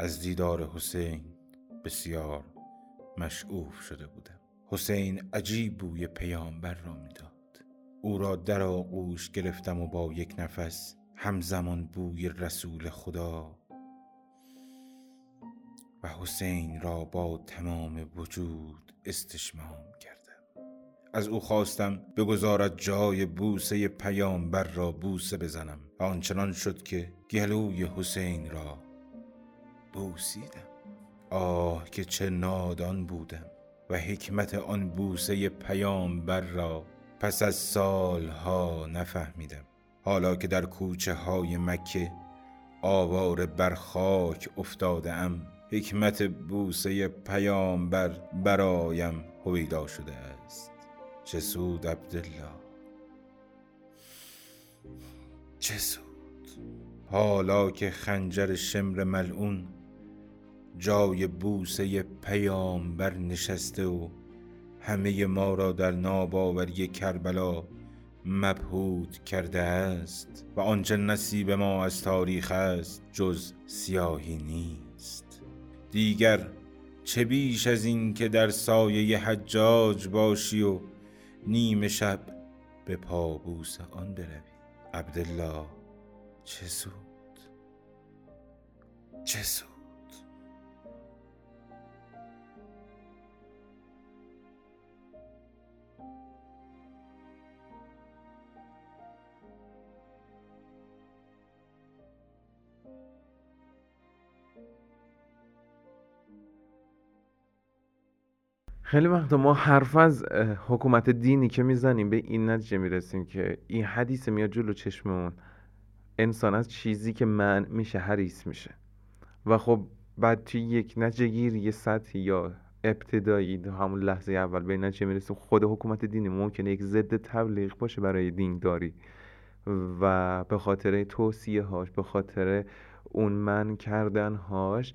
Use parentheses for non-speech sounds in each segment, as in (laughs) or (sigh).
از دیدار حسین بسیار مشعوف شده بودم. حسین عجیب بوی پیامبر را می‌داد. او را در آغوش گرفتم و با یک نفس همزمان بوی رسول خدا و حسین را با تمام وجود استشمام کردم. از او خواستم بگذارد جای بوسه پیامبر را بوسه بزنم. و آنچنان شد که گلوی حسین را بوسیدم. آه که چه نادان بودم و حکمت آن بوسه پیامبر را پس از سالها نفهمیدم. حالا که در کوچه های مکه آوار بر خاک افتاده ام حکمت بوسه پیامبر برایم هویدا شده است. چه سود عبدالله! چه سود! حالا که خنجر شمر ملعون جای بوسه پیامبر نشسته و همه ما را در ناباوری کربلا مبهود کرده است و آنچه نصیب ما از تاریخ است جز سیاهی نیست. دیگر چه بیش از این که در سایه حجاج باشی و نیمه شب به پابوس آن بروی. عبدالله چه سود؟ چه سود؟ خیلی وقتا ما حرف از حکومت دینی که می‌زنیم به این نتیجه می‌رسیم که این حدیث میاد جلو چشممون. انسان از چیزی که من میشه حریص میشه. و خب بعد توی یک نتیجه گیری یه سطحی یا ابتدایی همون لحظه اول به نتیجه می‌رسیم خود حکومت دینی ممکنه یک ضد تبلیغ باشه برای دینداری. و به خاطر توصیه هاش به خاطر اون من کردن هاش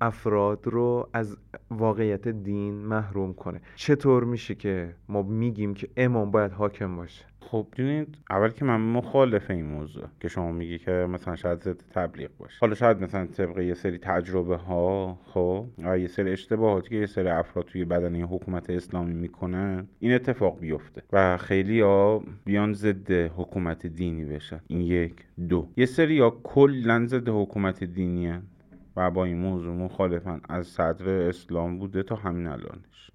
افراد رو از واقعیت دین محروم کنه. چطور میشه که ما میگیم که امام باید حاکم باشه؟ خب ببینید اول که من مخالف این موضوع که شما میگی که مثلا شاید ضد تبلیغ باشه. حالا شاید مثلا طبق یه سری تجربه ها خب یه سری اشتباهاتی که یه سری افراد توی بدنه حکومت اسلامی می‌کنن این اتفاق بیفته. و خیلی ها بیان ضد حکومت دینی بشن. این یک. دو. یه سری ها کلا ضد حکومت دینی و با این موضوع مخالفن. از صدر اسلام بوده تا همین الانش.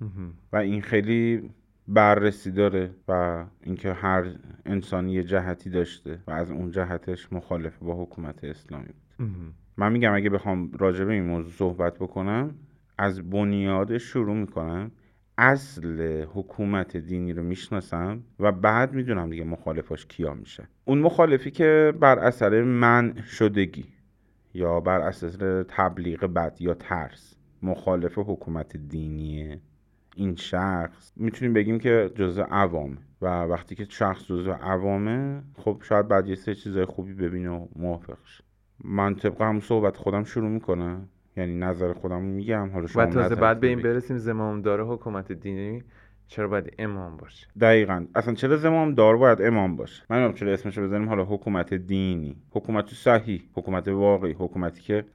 و این خیلی بررسی داره و اینکه هر انسانی یه جهتی داشته و از اون جهتش مخالف با حکومت اسلامی بود. من میگم اگه بخوام راجع به این موضوع صحبت بکنم از بنیادش شروع می‌کنم. اصل حکومت دینی رو می‌شناسم و بعد می‌دونم دیگه مخالفاش کیا میشه اون مخالفی که بر اثر من شدگی. یا بر اساس تبلیغ بد یا ترس مخالف حکومت دینیه این شخص. می‌تونیم بگیم که جزء عوامه و وقتی که شخص جزء عوامه خب شاید بعد یه سه چیزای خوبی ببینه و موافقش. من طبق هم صحبت خودم شروع می‌کنم. یعنی نظر خودم میگم. حالا شما و تازه بعد به این برسیم زمام داره حکومت دینی. چرا باید امام باشه؟ دقیقا. اصلا چرا زمام دار باید امام باشه؟ من چرا اسمشو بزنیم حالا حکومت دینی حکومت صحیح حکومت واقعی حکومتی که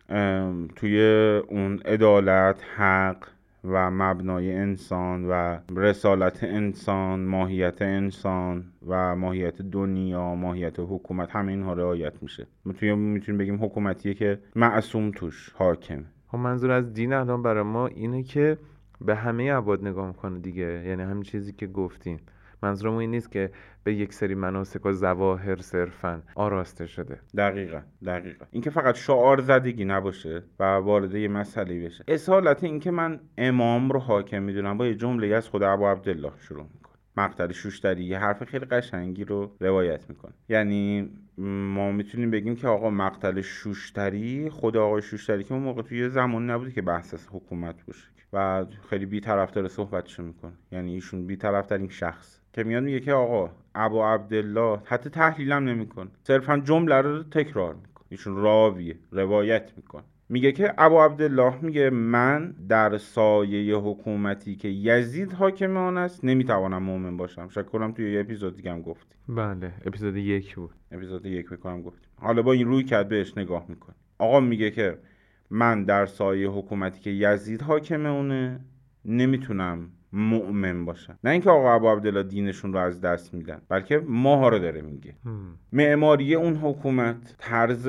توی اون عدالت حق و مبنای انسان و رسالت انسان ماهیت انسان و ماهیت دنیا ماهیت حکومت همه اینها رعایت میشه. می‌تونیم بگیم حکومتیه که معصوم توش حاکم خب منظور از دین الان برای ما اینه که به همه عباد نگاه می‌کنه دیگه. یعنی همین چیزی که گفتین. منظورم این نیست که به یک سری مناسک و زواهر صرفا آراسته شده. دقیقا دقیقا. اینکه فقط شعار زدگی نباشه و وارد یه مسئله بشه. اصالت اینکه من امام رو حاکم می‌دونم با یه جمله از خود ابو عبدالله شروع می‌کنه مقتل شوشتری یه حرف خیلی قشنگی رو روایت می‌کنه. یعنی ما می‌تونیم بگیم که آقا مقتل شوشتری خود آقای شوشتری که اون موقع توی زمان نبوده که بحث حکومت باشه و خیلی بی طرفدار صحبتشو می‌کنه. یعنی ایشون بی طرفدار شخص. که میاد میگه که آقا ابو عبدالله حتی تحلیلم نمیکن صرفا جمله رو تکرار میکن ایشون راویه روایت میکن میگه که ابو عبدالله میگه من در سایه حکومتی که یزید حاکم آن است نمی‌توانم مؤمن باشم. شک کنم توی یه اپیزود دیگه هم گفتی. بله اپیزود یک بود. اپیزود یک می‌کنم گفتیم حالا با این روی کرد بهش نگاه میکن آقا میگه که من در سایه حکومتی که یزید حاکم اونه نمی‌تونم مؤمن باشن نه اینکه آقا ابو عبدالله دینشون رو از دست میدن بلکه ماها رو داره میگه. معماری اون حکومت طرز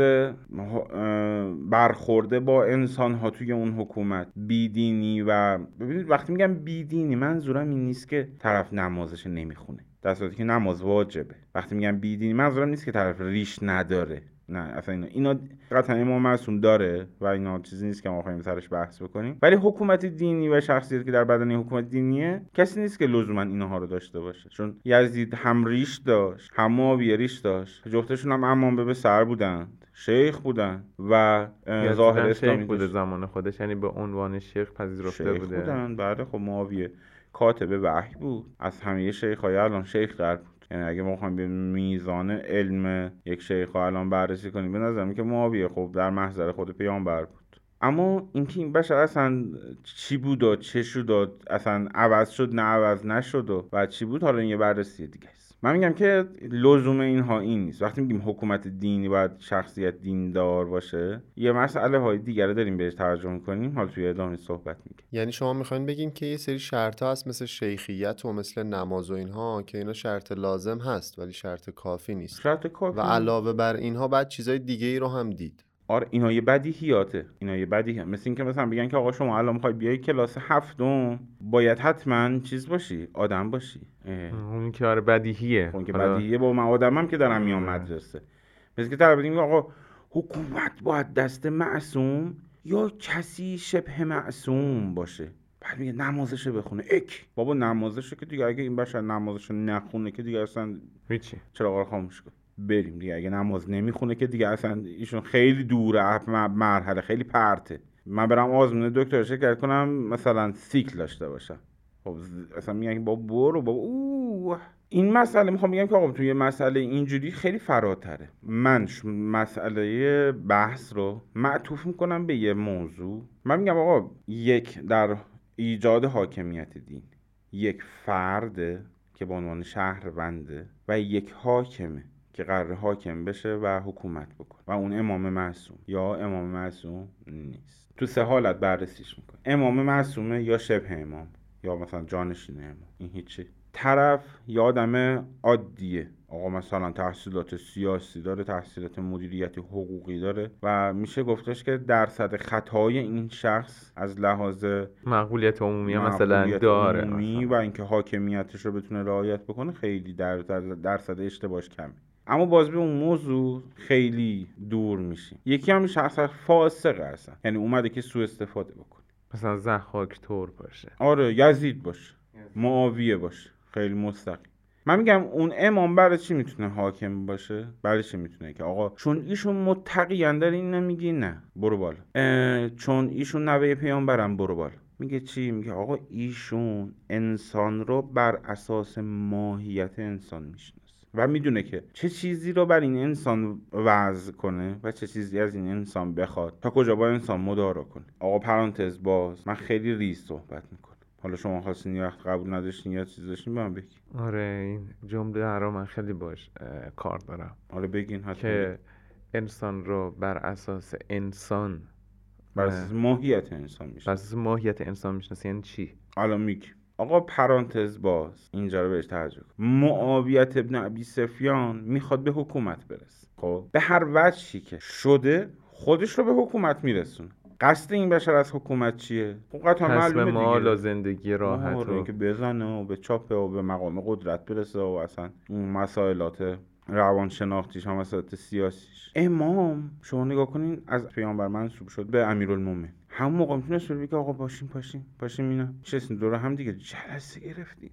برخورده با انسان ها توی اون حکومت. بیدینی و ببینید وقتی میگم بیدینی منظورم این نیست که طرف نمازش نمی‌خونه. در صورتی که نماز واجبه. وقتی میگم بیدینی منظورم نیست که طرف ریش نداره. نه اصلا اینا اینا قطعا امام معصوم داره و اینا چیزی نیست که ما خواهیم سرش بحث بکنیم. ولی حکومت دینی و شخصیتی که در بدن حکومت دینیه کسی نیست که لزوما اینها رو داشته باشه. چون یزید هم ریش داشت هم معاویه ریش داشت. جفتشون هم امان به سر بودند شیخ بودن و ظاهر اسلامی بوده زمان خودش یعنی به عنوان شیخ پذیرفته شیخ بوده. بودن بعد خب معاویه کاتب وحی بود. از همه شیخ های الان شیخ در یعنی اگه بخوایم به میزان علم یک شیخ الان بررسی کنیم به نظر که معاویه خب در محضر خود پیامبر بود. اما اینکه این بشر اصلا چی بود و چه شد و اصلا عوض شد نه عوض نشد و بعد چی بود حالا این یه بررسی دیگه. است من میگم که لزوم اینها این نیست. وقتی میگیم حکومت دینی باید شخصیت دیندار باشه یه مسئله های دیگر داریم بهش توجه می‌کنیم. حالا توی ادامه صحبت میگیم یعنی شما می‌خواین بگیم که یه سری شرط هست مثل شیخیت و مثل نماز و اینها که اینا شرط لازم هست ولی شرط کافی نیست. شرط کافی و علاوه بر اینها بعد چیزای دیگه ای رو هم دید. آره اینا یه بدیهیاته اینا یه بدیهی مثل اینکه مثلا بگن که آقا شما الان می‌خوای بیای کلاس هفتم باید حتما چیز باشی آدم باشی. اون که آره بدیهیه اون که بدیهیه با من آدمم که دارم میام مدرسه. مثل که طرف آقا حکومت باید دست معصوم یا کسی شبه معصوم باشه؟ بعد میگه نمازش بخونه. اک. بابا نمازش که دیگه اگه این بشر نمازش نخونه که دیگه اصلا هیچی. چرا خاموش کن. بریم دیگه. اگه نماز نمی‌خونه که دیگه اصلا ایشون خیلی دوره مرحله خیلی پرته. من برم آزمون دکتر شرکت کنم؟ مثلا سیکل داشته باشم. خب اصلا میگن با برو با اوه. این مسئله می‌خوام بگم که آقا توی مسئله اینجوری خیلی فراتره. من مسئله بحث رو معطوف می‌کنم به یه موضوع. من میگم آقا یک در ایجاد حاکمیت دین یک فرد که به عنوان شهرونده و یک حاکمه. که قرار حاکم بشه و حکومت بکنه و اون امام معصوم یا امام معصوم نیست. تو سه حالت بررسیش می‌کنه امام معصومه یا شبه امام یا مثلا جانشین امام. این هیچی. طرف یا آدم عادیه. آقا مثلا تحصیلات سیاسی داره تحصیلات مدیریتی حقوقی داره و میشه گفتش که درصد خطای این شخص از لحاظ مقبولیت عمومی مثلا داره عمومی و اینکه حاکمیتش رو بتونه رعایت بکنه خیلی در درصد اشتباهش کمه. اما باز به اون موضوع خیلی دور میشیم. یکی هم شخص فاسقه هستن. یعنی اومده که سوء استفاده بکنه. مثلا زحاک تور باشه. آره یزید باشه. معاویه باشه. خیلی مستقیم. من میگم اون امام برای چی می‌تونه حاکم باشه؟ برای چی می‌تونه که؟ آقا چون ایشون متقیان داری این نمیگی نه. برو بالا. چون ایشون نوه پیامبرم برو بالا. میگه چی؟ میگه آقا ایشون انسان رو بر اساس ماهیت انسان میشنه و می‌دونه که چه چیزی رو بر این انسان وضع کنه و چه چیزی از این انسان بخواد. تا کجا با انسان مدارا کنه؟ آقا پرانتز باز من خیلی ریز صحبت می‌کنم. حالا شما خواستین وقت قبول نداشتین یا چیز داشتین من بگی آره این جمله رو من خیلی باش کار دارم. آره بگین حتما که انسان رو بر اساس انسان بر اساس ماهیت انسان میشه بر اساس ماهیت انسان می‌شناسه یعنی چی؟ الان میگی. آقا پرانتز باز. اینجا رو بهش توجه کن. معاویت ابن ابی سفیان می‌خواد به حکومت برسه. خب؟ به هر وجهی که شده خودش رو به حکومت میرسونه. قصد این بشر از حکومت چیه؟ خب قطعا معلومه مال و زندگی راحت و که بزنه و به چاپه و به مقام قدرت برسه و اصلا اون مسائلات روان شناختیش هم مسائلات سیاسیش. امام شما نگاه کنین از پیامبر منصوب شد به امیرالمومنین. همون موقع می‌تونست بگه آقا باشیم پاشیم پاشیم اینا چه دور هم دیگه. جلسه گرفتیم.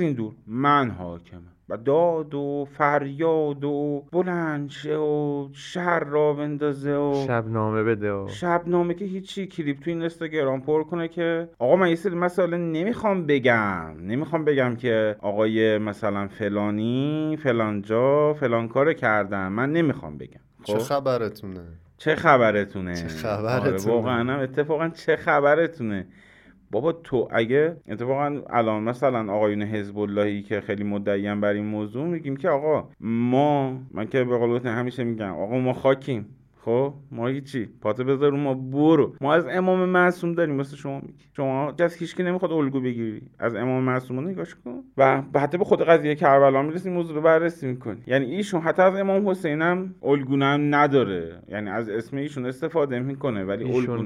این دور. من حاکمم. و داد و فریاد و بلنشه و شهر را بندازه و شبنامه بده و شبنامه که هیچی کلیپ تو این اینستاگرام پر کنه که آقا من یه سری مسئله نمی‌خوام بگم. نمی‌خوام بگم که آقای مثلا فلانی فلانجا فلان کار کردم من نمی‌خوام بگم. خب؟ چه خبرتونه؟ چه خبرتونه؟ چه خبرتونه آره واقعا اتفاقا چه خبرتونه؟ بابا تو اگه اتفاقا الان مثلا آقایون حزب اللهی که خیلی مدعیان بر این موضوع میگیم که آقا ما من که به قول همیشه میگم آقا ما خاکیم. خب ما هیچی. پاتو بذار ما. برو. ما از امام معصوم داریم مثل شما میگی شما از هیچکی نمی‌خواد الگو بگیری. از امام معصوم نگاش کن. و حتی به خود قضیه کربلا می‌رسیم موضوع رو بررسی می‌کنی. یعنی ایشون حتی از امام حسین هم الگونم نداره. یعنی از اسم ایشون استفاده می‌کنه ولی الگو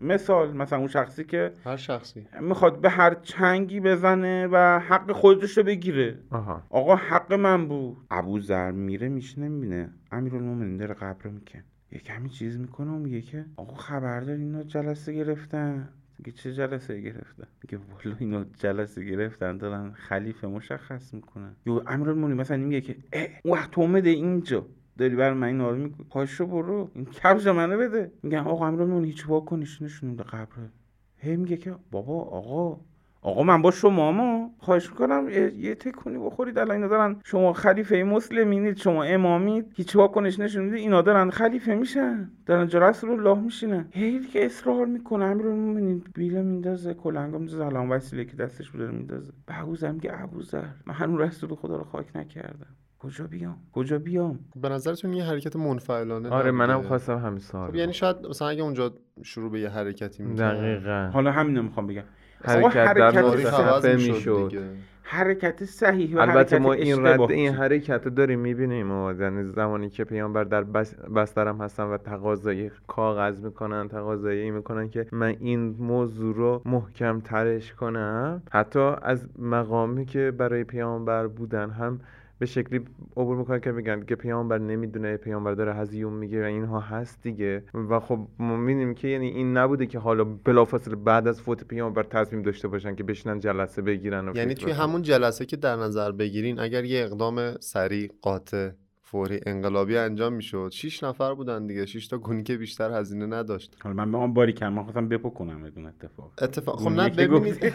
مثال مثلا اون شخصی که هر شخصی. می‌خواد به هر چنگی بزنه و حق خودش رو بگیره. آها. آقا حق من بود. ابو ذر میره میشینه می‌بینه. امیرالمومنین داره قبر میکن یه کمی چیز می‌کنه و میگه که آقا خبر داری اینا جلسه گرفتن. میگه چه جلسه گرفتن؟ میگه والا اینا جلسه گرفتن دارن خلیفه مشخص می‌کنن. یا امیرالمومنین مثلا میگه که اه وقت اومده اینجا. داری بر من اینا رو میگی پاشو برو. این کفش منو بده. میگن آقا امیرالمومنین هیچ واکنشی نشون قبره. هی میگه که بابا آقا آقا من با شما ما خواهش می‌کنم یه, تکونی بخورید. الان اینا دارن شما خلیفه مسلمینید شما امامید. هیچ واکنش نشون میده اینا دارن خلیفه میشن. دارن جا رسول الله میشینن. هی دیگه اصرار می‌کنه امیرالمومنین بیله میندازه کلنگا میندازه. الان وسیله که دستش بوده رو میندازه. به ابوذر میگه ابوذر من هنوز رسول خدا رو خاک نکردم. کجا بیام؟ کجا بیام؟ به نظرتون یه حرکت منفعلانه آره منم نبوده؟ خواستم همین سوال خب یعنی شاید مثلا اگه اونجا شروع به یه حرکتی می‌کرد. دقیقا. حالا همین رو می‌خوام بگم. حرکت در مصطفی می‌شد. حرکت صحیح و البته حرکت ما این رد این؟ حرکت رو داریم می‌بینیم و یعنی زمانی که پیامبر در بس بسترم هستن و تقاضای کاغذ می‌کنن تقاضایی می‌کنن که من این موضوع رو محکم ترش کنم حتی از مقامی که برای پیامبر بودن هم به شکلی عبور می‌کنن که میگن که پیامبر نمی‌دونه پیامبر داره هزیون میگه و اینها هست دیگه و خب ما می‌بینیم که یعنی این نبوده که حالا بلافاصله بعد از فوت پیامبر تصمیم داشته باشن که بشینن جلسه بگیرن و یعنی توی. همون جلسه که در نظر بگیرین اگر یه اقدام سریع قاطع فوری انقلابی انجام می‌شد. شیش نفر بودن دیگه. شیش تا گونی که بیشتر هزینه نداشت. حالا من به آن باری کردم. من خواستم بپکنم بدون اتفاق. اتفاق خب نه ببینید.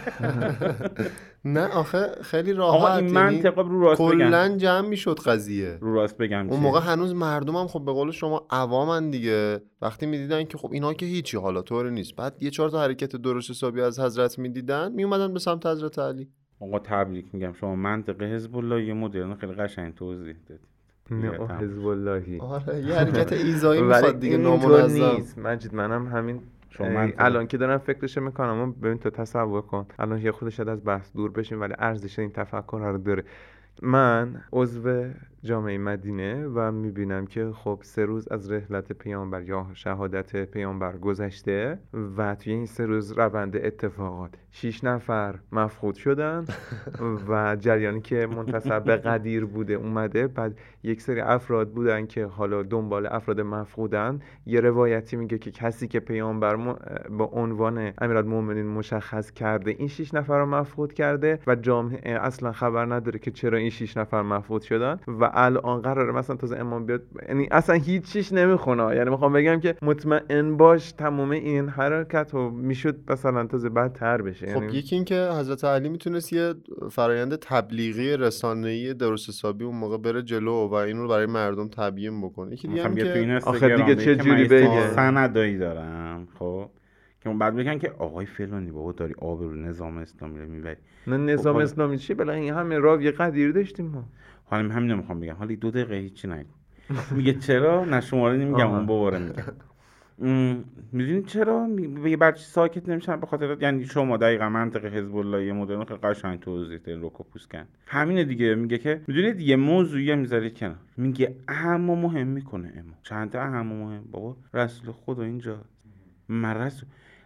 (laughs) نه آخه خیلی آقا راحت. این یعنی منطقه رو راست بگم. کلا جمع می‌شد قضیه. رو راست بگم اون؟ موقع هنوز مردم هم خب به قول شما عوامن دیگه. وقتی می‌دیدن که خب اینا که هیچی حالا طوری نیست. بعد یه چهار تا حرکت درست حسابی از حضرت می‌دیدن میومدن به سمت حضرت علی. آقا تبریک میگم. شما منطقه حزب الله یه مدرن خیلی قشنگ توضیح دادید نه. حزب اللهی آره یه حرکت (laughs) ایزایی می‌خواد دیگه نامنظم نیست مجید منم همین شما. الان که دارم فکرش می‌کنم ببین تو تصور کن الان یه خودش از بحث دور بشیم ولی ارزش این تفکر رو داره من عضو جامعه مدینه و می‌بینم که خب سه روز از رحلت پیامبر یا شهادت پیامبر گذشته و توی این سه روز روند اتفاقات. شیش نفر مفقود شدن (laughs) و جریانی که منتصب به قدیر بوده اومده. بعد یک سری افراد بودن که حالا دنبال افراد مفقودن. یه روایتی میگه که کسی که پیامبر م- با عنوان امیرالمومنین مشخص کرده این شیش نفر رو مفقود کرده و جامعه اصلا خبر نداره که چرا این شیش نفر مفقود شدن و الان قراره مثلا تازه امام بیاد. یعنی اصلا هیچ چیش نمی‌خونه. یعنی می‌خوام بگم که مطمئن باش تمام این حرکت رو می‌شد مثلا تازه بدتر بشه. خب یعنی یکی این که حضرت علی می‌تونست یه فرایند تبلیغی رسانه‌ای درست حسابی اون موقع بره جلو و این رو برای مردم تبیین بکنه. یکی دیگه که این آخه دیگه چه جوری بگه؟ سندایی دارم خب؟ که اون بعد بگن که آقای فلانی بابا داری آب رو نظام اسلامی رو می‌بری. نه نظام حالا- اسلامی چی؟ بلا این همه راوی قدیر داشتیم ما. حالا همین نمی‌خوام بگم. حالا دو دقیقه هیچی نگو. میگه چرا؟ نه شماره نمیگم. اون باباره میگم می‌دونی چرا؟ میگه بر چی ساکت نمیشن؟ به خاطر یعنی شما دقیقا منطق حزب الله یه مدرن خیلی قشنگ توضیح دادین روکو پوسکن همینه دیگه. میگه که می‌دونید یه موضوعی هم می‌ذارید کنار. میگه اما مهم می‌کنه اما چند تا اهم و مهم؟ بابا رسول خدا اینجا. من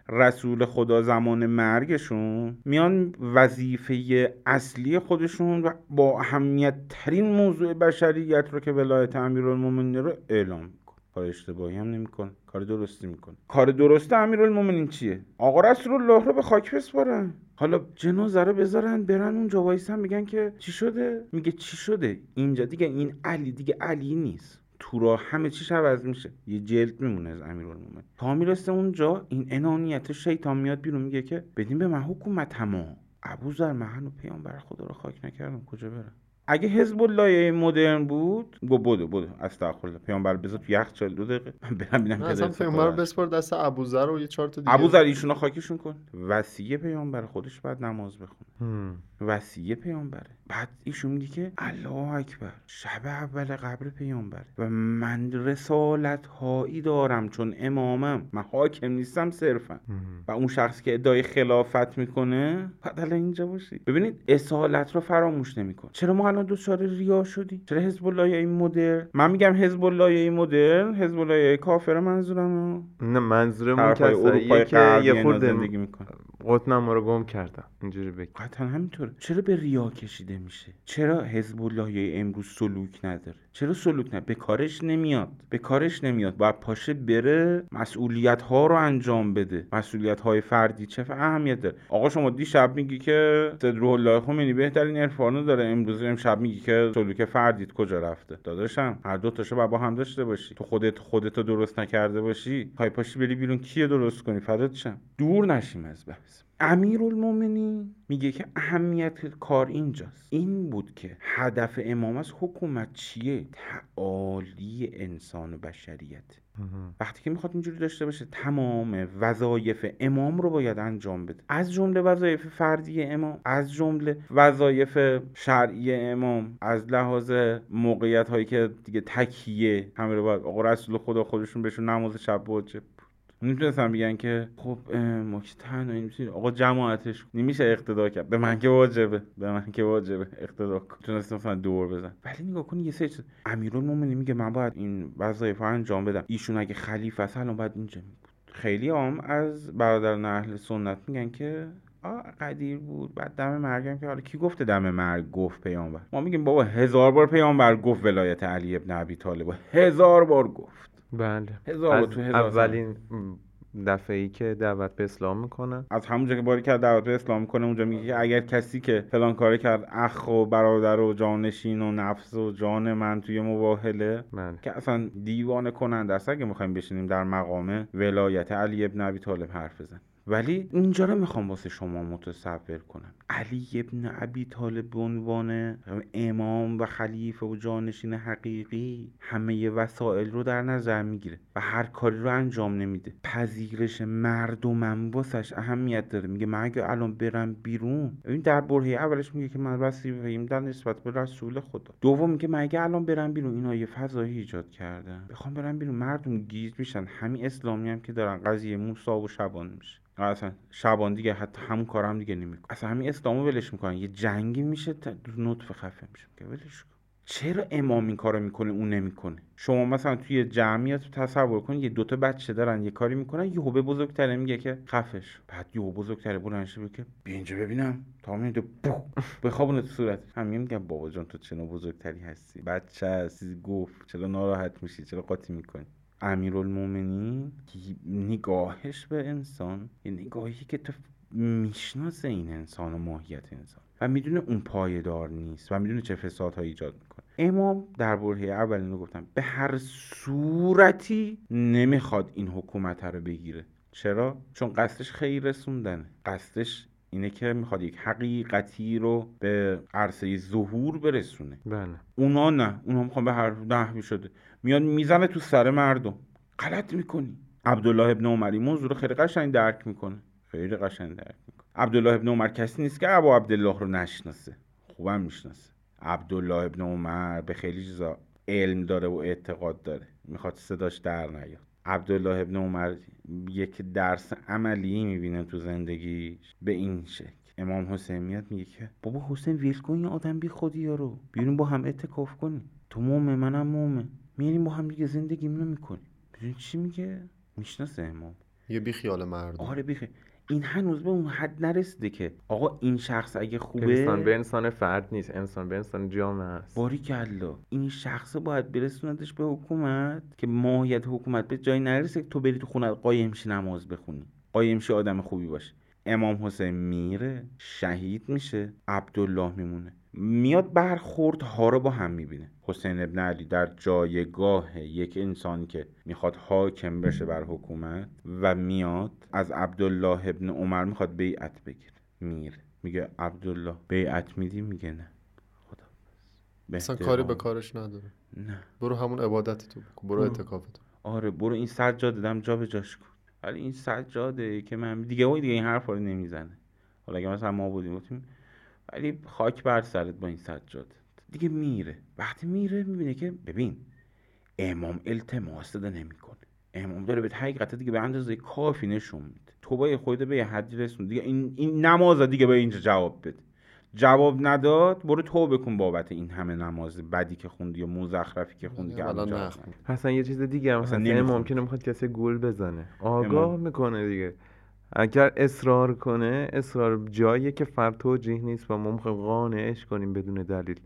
رسول خدا زمان مرگشون میان وظیفه اصلی خودشون و با اهمیت ترین موضوع بشریت رو که ولایت امیرالمومنین رو اعلام کار اشتباهی هم نمی‌کنه کار درستی می‌کنه. کار درست امیرالمومنین چیه؟ آقا رسول الله رو به خاک بسپارن. حالا جنازه رو بذارن برن اونجا وایسن میگن که چی شده؟ میگه چی شده؟ اینجا دیگه این علی دیگه علی نیست. تو را همه چیش عوض میشه. یه جلد میمونه از امیرالمومنین. تا می‌رسه اونجا این انانیت شیطان میاد بیرون میگه که بدین به من حکومت همه ابوذر من هنو پیامبر خدا رو خاک نکردم. کجا برم؟ اگه حزب الله مدرن بود گو بدو بدو. استغفرالله. پیامبر بذار تو یخ چل دو دقیقه. من (laughs) برم ببینم نه اصلا پیامبر. بسپار دست ابوذر و یه چهار تا دیگه. ابوذر ایشونو خاکشون کن. وصیه پیامبر خودش بعد نماز بخونه. وصیه پیامبره. بعد ایشون میگه که الله اکبر شب اول قبر پیامبره و من رسالت هایی دارم چون امامم. من حاکم نیستم صرفا. و اون شخصی که ادعای خلافت می‌کنه بعد الان اینجا باشی ببینید اصالت رو فراموش نمیکن چرا ما الان دچار ریا شدیم چرا حزب الله این مدرن من میگم حزب الله این مدرن حزب الله کافر منظورم نه منظورمون کساییه که یه خورده زندگی می‌کنن. قطنم رو گم کردن اینجوری بگی. قطعا همینطوره چرا به ریا کشیده میشه؟ چرا حزب الله امروز سلوک نداره؟ چرا سلوک نداره؟ به کارش نمیاد. به کارش نمیاد. باید پاشه بره مسئولیت ها رو انجام بده. مسئولیت های فردی چه اهمیت داره؟ آقا شما دیشب میگی که روح الله خمینی بهترین عرفانو داره. امروز امشب میگی که سلوک فردیت کجا رفته؟ داداشم هر دو تاشو با هم داشته باشی. تو خودت خودتو درست نکرده باشی. پای پاشی بری بیرون. کیه درست کنی؟ فدات شم. دور نشیم از بحث. امیرالمومنین میگه که اهمیت کار اینجاست. این بود که هدف امام از حکومت چیه؟ تعالی انسان و بشریت. وقتی که می‌خواد اینجوری داشته باشه تمام وظایف امام رو باید انجام بده. از جمله وظایف فردی امام از جمله وظایف شرعی امام از لحاظ موقعیت هایی که دیگه تکیه همه رو باید آقا رسول خدا خودشون بهشون نماز شب واجب نمی‌تونستن بگن که خب ما که تنهایی می‌تونیم آقا جماعتش نمیشه اقتدا کرد. به من که واجبه. به من که واجبه اقتدا کن. تونستن مثلا دور بزن ولی نگاه کن یه سری امیرالمومنین میگه من باید این وظایف رو انجام بدم. ایشون اگه خلیفه است الان باید اینجا بود خیلی هم از برادران اهل سنت میگن که آ قدیر بود. بعد دم مرگم که حالا کی گفته دم مرگ گفت پیامبر؟ ما میگیم بابا هزار بار پیامبر گفت ولایت علی ابن ابی طالب. هزار بار گفت. بله. هزار تو هزار اولین دفعه ای که دعوت به اسلام می‌کنن از همونجا که باری کرد دعوت به اسلام کنه اونجا میگه که اگر کسی که فلان کار کرد اخ و برادر و جانشین و نفس و جان من توی مباهله بله. که اصلا دیوانه کننده است. اگه می‌خوایم بشینیم در مقام ولایت علی ابن ابی طالب حرف بزن ولی اینجا رو می‌خوام واسه شما متصور کنم. علی ابن ابی طالب به عنوان امام و خلیفه و جانشین حقیقی همه وسایل رو در نظر می‌گیره و هر کاری رو انجام نمیده. پذیرش مردمم واسش اهمیت داره. میگه من اگه الان برم بیرون ببین در برهه اولش میگه که من وسیله‌ایم در نسبت به رسول خدا. دوم میگه من اگه الان برم بیرون اینا یه فضایی ایجاد کردن. بخوام برم بیرون مردم گیج میشن. همین اسلامی هم که دارن قضیه موسی و شبان میشه. اصلا شبان دیگه حتی همون کار هم دیگه نمیکن اصلا همین اسلامو ولش می‌کنن. یه جنگی میشه تا نطفه خفه میشه. که ولش کن. چرا امام این کارو می‌کنه اون نمی‌کنه؟ شما مثلا توی جمعیت تصور کن یه دوتا بچه دارن یه کاری می‌کنن یهو به بزرگتره میگه که خفش. بعد یهو بزرگتره بلند شه که بیا اینجا ببینم. تا میده بو بخوابونه تو صورت. همین میگم بابا جان تو چه نوع بزرگتری هستی؟ بچه هستی گفت. چرا ناراحت میشی؟ چرا قاطی می‌کنی؟ امیرالمومنین نگاهش به انسان یه نگاهی که تو می‌شناسه این انسان و ماهیت انسان و می‌دونه اون پایدار نیست و می‌دونه چه فسادهایی ایجاد می‌کنه. امام در برهه اول اینو گفتم به هر صورتی نمی‌خواد این حکومت رو بگیره. چرا؟ چون قصدش خیر رسوندنه. قصدش اینه که می‌خواد یک حقیقتی رو به عرصه ظهور برسونه. بله. اونا نه. اونا می‌خوان به هر نحوی شده. میاد می‌زنه تو سر مردم. غلط می‌کنی. عبدالله ابن عمر این موضوع رو خیلی قشنگ درک می‌کنه. خیلی قشنگ درک می‌کنه. عبدالله ابن عمر کسی نیست که ابو عبدالله رو نشناسه. خوبم می‌شناسه. عبدالله ابن عمر به خیلی چیزا علم داره و اعتقاد داره. می‌خواد صداش در نیاد. عبدالله ابن عمر یک درس عملی می‌بینه تو زندگیش به این شکل. امام حسین میاد میگه که بابا حسین ویل کن آدم بی خودی ها رو بیرون با هم اتکاف کنیم تو مومه منم مومه. میریم با هم دیگه زندگیمونو می‌کنیم. ببین چی میگه؟ می‌شناسه امام. یه بی خیال مردم. آره بیخه این هنوز به اون حد نرسیده که آقا این شخص اگه خوبه انسان به انسان فرد نیست. انسان به انسان جامعه است. باریکلا این شخص باید برسوندش به حکومت که ماهیت حکومت به جایی نرسه که تو بری تو خونه قایم شی نماز بخونی. قایم شی آدم خوبی باشه امام حسین میره شهید میشه عبدالله میمونه. میاد برخورد ها رو با هم می‌بینه. حسین ابن علی در جایگاه یک انسانی که می‌خواد حاکم بشه بر حکومت و میاد از عبدالله ابن عمر می‌خواد بیعت بگیره. میره. میگه عبدالله بیعت میدی؟ میگه نه. خدا اصلا. کاری به کارش نداره. نه. برو همون عبادت تو بکن. برو. اعتکاف تو آره برو این سجاده دم جا به جاش کن. ولی این سجاده که من دیگه وای دیگه این حرف رو نمی‌زنه. حالا اگه مثلا ما بودیم گفتیم ولی خاک بر سرت با این سجاده دیگه میره. وقتی میره می‌بینه که ببین امام التماس داده نمی‌کنه. امام داره به حقیقت دیگه به اندازه کافی نشون میده. تو با خودت به یه حدی رسون. دیگه این این نماز دیگه به اینجا جواب بده. جواب نداد برو توبه کن بابت این همه نماز بدی که خوندی یا مزخرفی که خوندی که الان. اصلا یه چیز دیگه هم نمی‌خوام. ممکنه می‌خواد کسی گول بزنه. آگاه امام. می‌کنه دیگه. اگر اصرار کنه اصرار جاییه که فرد توجیه نیست و ما می‌خوایم قانعش کنیم بدون دلیل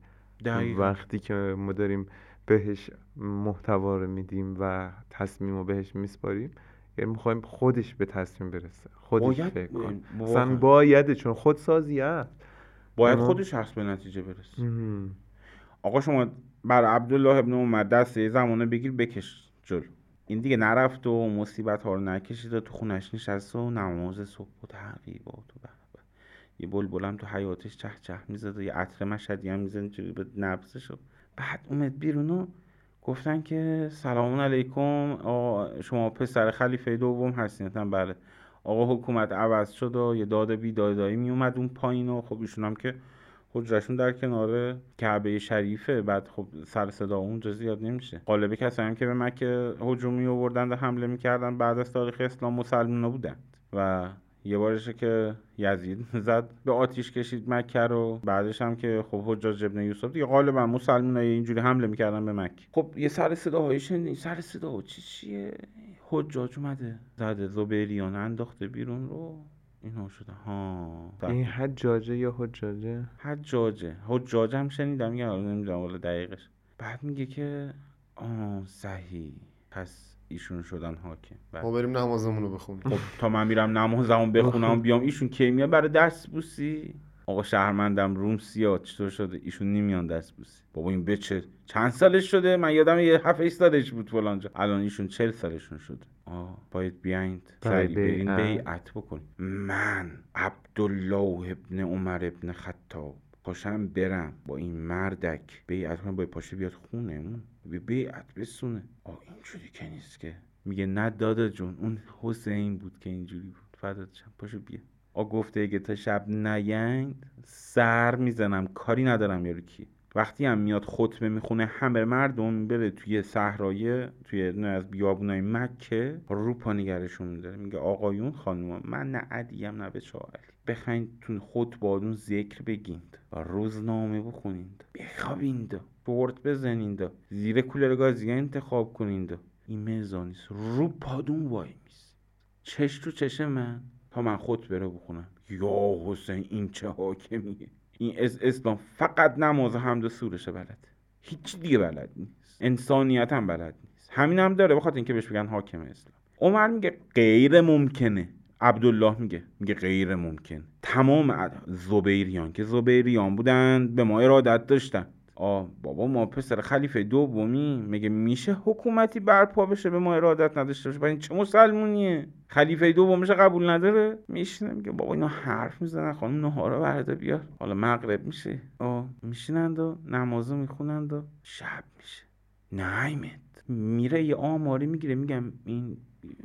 دقیقاً. وقتی که ما داریم بهش محتوا رو میدیم و تصمیم رو بهش میسپاریم یعنی می‌خوایم خودش به تصمیم برسه خودش باید- فکر واقعاً. اصلا بایده چون خودسازی هست باید. خودش هست به نتیجه برسه. آقا شما بر عبدالله ابن عمر دسته یه زمانه بگیر بکش جلو این دیگه نرفت و مصیبت ها رو نکشید و تو خونش نشست و نماز صبح و تعقیبات و به به. یه بلبلم تو حیاتش چه چه می‌زد و یه عطر مشهدی هم می‌زد اینجوری به نبزش بعد اومد بیرون و گفتن که سلام علیکم آقا شما پسر خلیفه دوم هستین. بله. آقا حکومت عوض شد و یه داد بیدادایی می اومد اون پایین و خب ایشون هم که حجرشون در کنار کعبه شریفه. بعد خب سر صدا اونجا زیاد نمیشه. غالب کسایی که به مکه هجوم می آوردن و حمله می‌کردن بعد از تاریخ اسلام مسلمان بودند و یه بارشه که یزید زد به آتیش کشید مکه رو. بعدش هم که خب حجاج ابن یوسف دیگه غالبا مسلمان اینجوری حمله می‌کردن به مکه. خب یه سر صداهایی شنید سر صدا چی چیه؟ حجاج اومده. زده زبیریان انداخته بیرون رو. اینا شده. ها. این حجاجه یا حجاجه حجاجه حجاج هم شنیدم میگم حالا نمی‌دونم والا دقیقش. بعد میگه که آه صحیح. پس ایشون شدن حاکم. بعد ما بریم نمازمون رو بخونیم. خب تا من میرم نمازمو بخونم (laughs) بیام ایشون کی میاد؟ برای دست بوسی. آقا شهرمندم روم سیاه چطور شده؟ ایشون نمیان دست بوسی بابا این بچه چند سالش شده؟ من یادم یه هفت سالش بود فلانجا الان ایشون چل سالشون شده. آه باید بیاین برای سری برین بیعت. بکنین. من عبدالله ابن عمر ابن خطاب پاشم برم. با این مردک بیعت کنم باید پاشه بیاد خونمون. به بیعت بسونه. آه اینجوری که نیست که. میگه نه دادا جون اون حسین بود که اینجوری بود. فدات شم پاشو بیا. آ گفته اگه تا شب نیند سر می‌زنم کاری ندارم یارو کی. وقتی هم میاد خطبه می‌خونه همه مردم بره توی صحرای توی نه از بیابونای مکه رو پا نگرشون میداره. میگه آقایون خانوما من نه عدیم نه به شاعری بخواین تو خطبادون ذکر بگیند. روزنامه بخونید بخوابیند. برد بزنید زیر کولر گازی انتخاب کنید این میزانیست رو پادون وای میست چش تو چش من. تا من خطبه رو بخونم. یا حسین این چه حاکمیه؟ این اس اسلام فقط نماز حمد و سورشه بلد. هیچ دیگه بلد نیست. انسانیت هم بلد نیست. همین هم داره بخاطر اینکه بهش بگن حاکم اسلام. عمر میگه غیر ممکنه. عبدالله میگه میگه غیر ممکن. تمام زبیریان که زبیریان بودن به ما ارادت داشتن. آه بابا ما پسر خلیفه دومی میگه میشه حکومتی برپا بشه به ما ارادت نداشته باشه؟ این چه مسلمونیه؟ خلیفه دومش قبول نداره؟ میشینه میگه بابا اینا حرف می‌زنن خانم نهارا برده بیار. حالا مغرب میشه. آه میشینند و نمازو می‌خونند و شب میشه. نایمت. میره یه آماری می‌گیره میگم این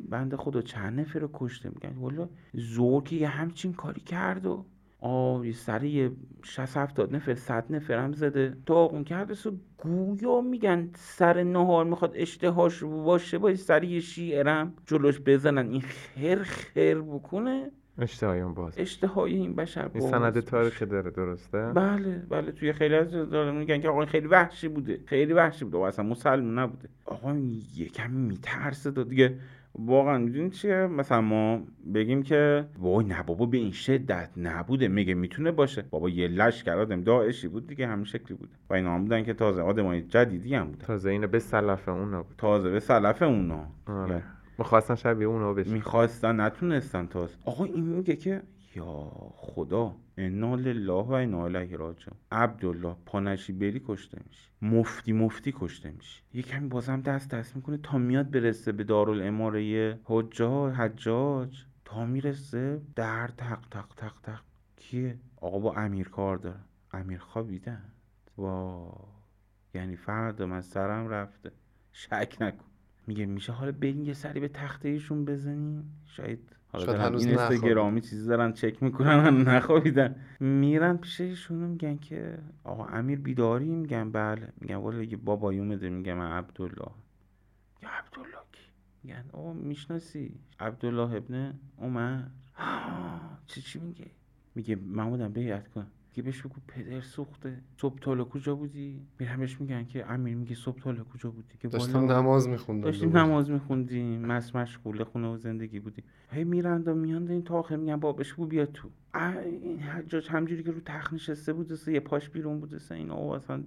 بنده خدا چند نفر رو کشته؟ میگن والا زور که یه همچین کاری کرد و آه یه سر یه 60 70 نفر 100 نفر هم زده. داغون کرده سو گویا میگن سر نهار می‌خواد اشتهاش باشه با سر یه شیعرم جلوش بزنن. این خیر خیر بکنه. اشتهایان باز. اشتهای این بشر این باز سند بشه. تاریخی داره درسته؟ بله بله. توی خیلی از داره. میگن که آقا این خیلی وحشی بوده. خیلی وحشی بوده. و اصلا مسلمان نبوده. آقا این یکم میترسه داد دیگه. واقعا می‌دونی چیه؟ مثلا ما بگیم که وای نه بابا به این شدت نبوده میگه می‌تونه باشه. بابا یه لشکر آدم داعشی بود دیگه همین شکلی بوده و اینا هم بودن که تازه آدمای جدیدی هم بودن. تازه اینو به سلف اونا بود. تازه به سلف اونا. آره. می‌خواستن شبیه اونا بشه می‌خواستن نتونستن تازه. آقا این میگه که یا خدا انا لله و انا الیه راجعون. عبدالله پانشی بری کشته میشه. مفتی مفتی کشته میشه. یه کمی بازم دست دست می‌کنه تا میاد برسه به دارالاماره حجاج حجاج. تا می‌رسه در تق تق تق تق. کیه؟ آقا با امیر کار داره امیر خوابیدن وا یعنی فردا من سرم رفته. شک نکن. میگه میشه حالا بریم یه سری به تخته ایشون بزنیم؟ شاید حالا هنوز این. اینستاگرامی چیزی دارن چک می‌کنن نخوابیدن. میرن پیش ایشون میگن که آقا امیر بیداری میگن بله. میگن والا یه بابایی اومده میگه من عبدالله. یا عبدالله کی؟ میگن آقا می‌شناسی؟ عبدالله ابن عمر. (gasps) چی چی میگه؟ میگه من بودم بیعت کن. دیگه بهش بگو پدر سوخته. صبح تالا کجا بودی؟ میرن بهش میگن که امیر میگه صبح تالا کجا بودی؟ که داشتم نماز میخوندم داشتیم نماز میخوندیم مس مشغول خونه و زندگی بودیم. هی میرند و میاند این تا آخر میگن بابش بو بیا تو. این حجاج همجوری که رو تخت نشسته بود یه پاش بیرون بود اینا و اصلا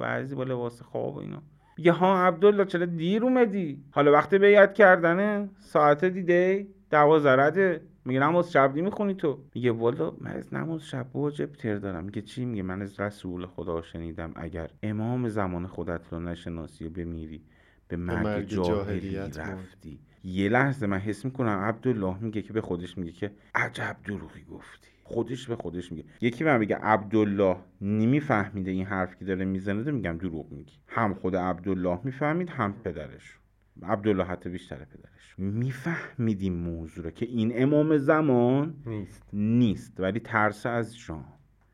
بعضی با لباس خواب و اینا. میگه ها عبدالله چرا دیر اومدی؟ حالا وقتی بیعت کردنه؟ ساعت دیده؟ دوازده رده؟ میگه نماز شب می‌خونی تو؟ میگه والا من از نماز شب واجب تر دارم. میگه چی میگه؟ من از رسول خدا شنیدم. اگر امام زمان خودت رو نشناسی و بمیری به مرگ, مرگ جاهلی. رفتی. یه لحظه من حس می‌کنم عبدالله میگه که به خودش میگه که عجب دروغی گفتی. خودش به خودش میگه. یکی من بگه عبدالله نمیفهمیده این حرف که داره می‌زنه میگم دروغ میگی هم خود عبدالله می‌فهمید هم پدرش. عبدالله حتی بیشتر پدرش می‌فهمید این موضوع رو که این امام زمان نیست. نیست ولی ترس از جان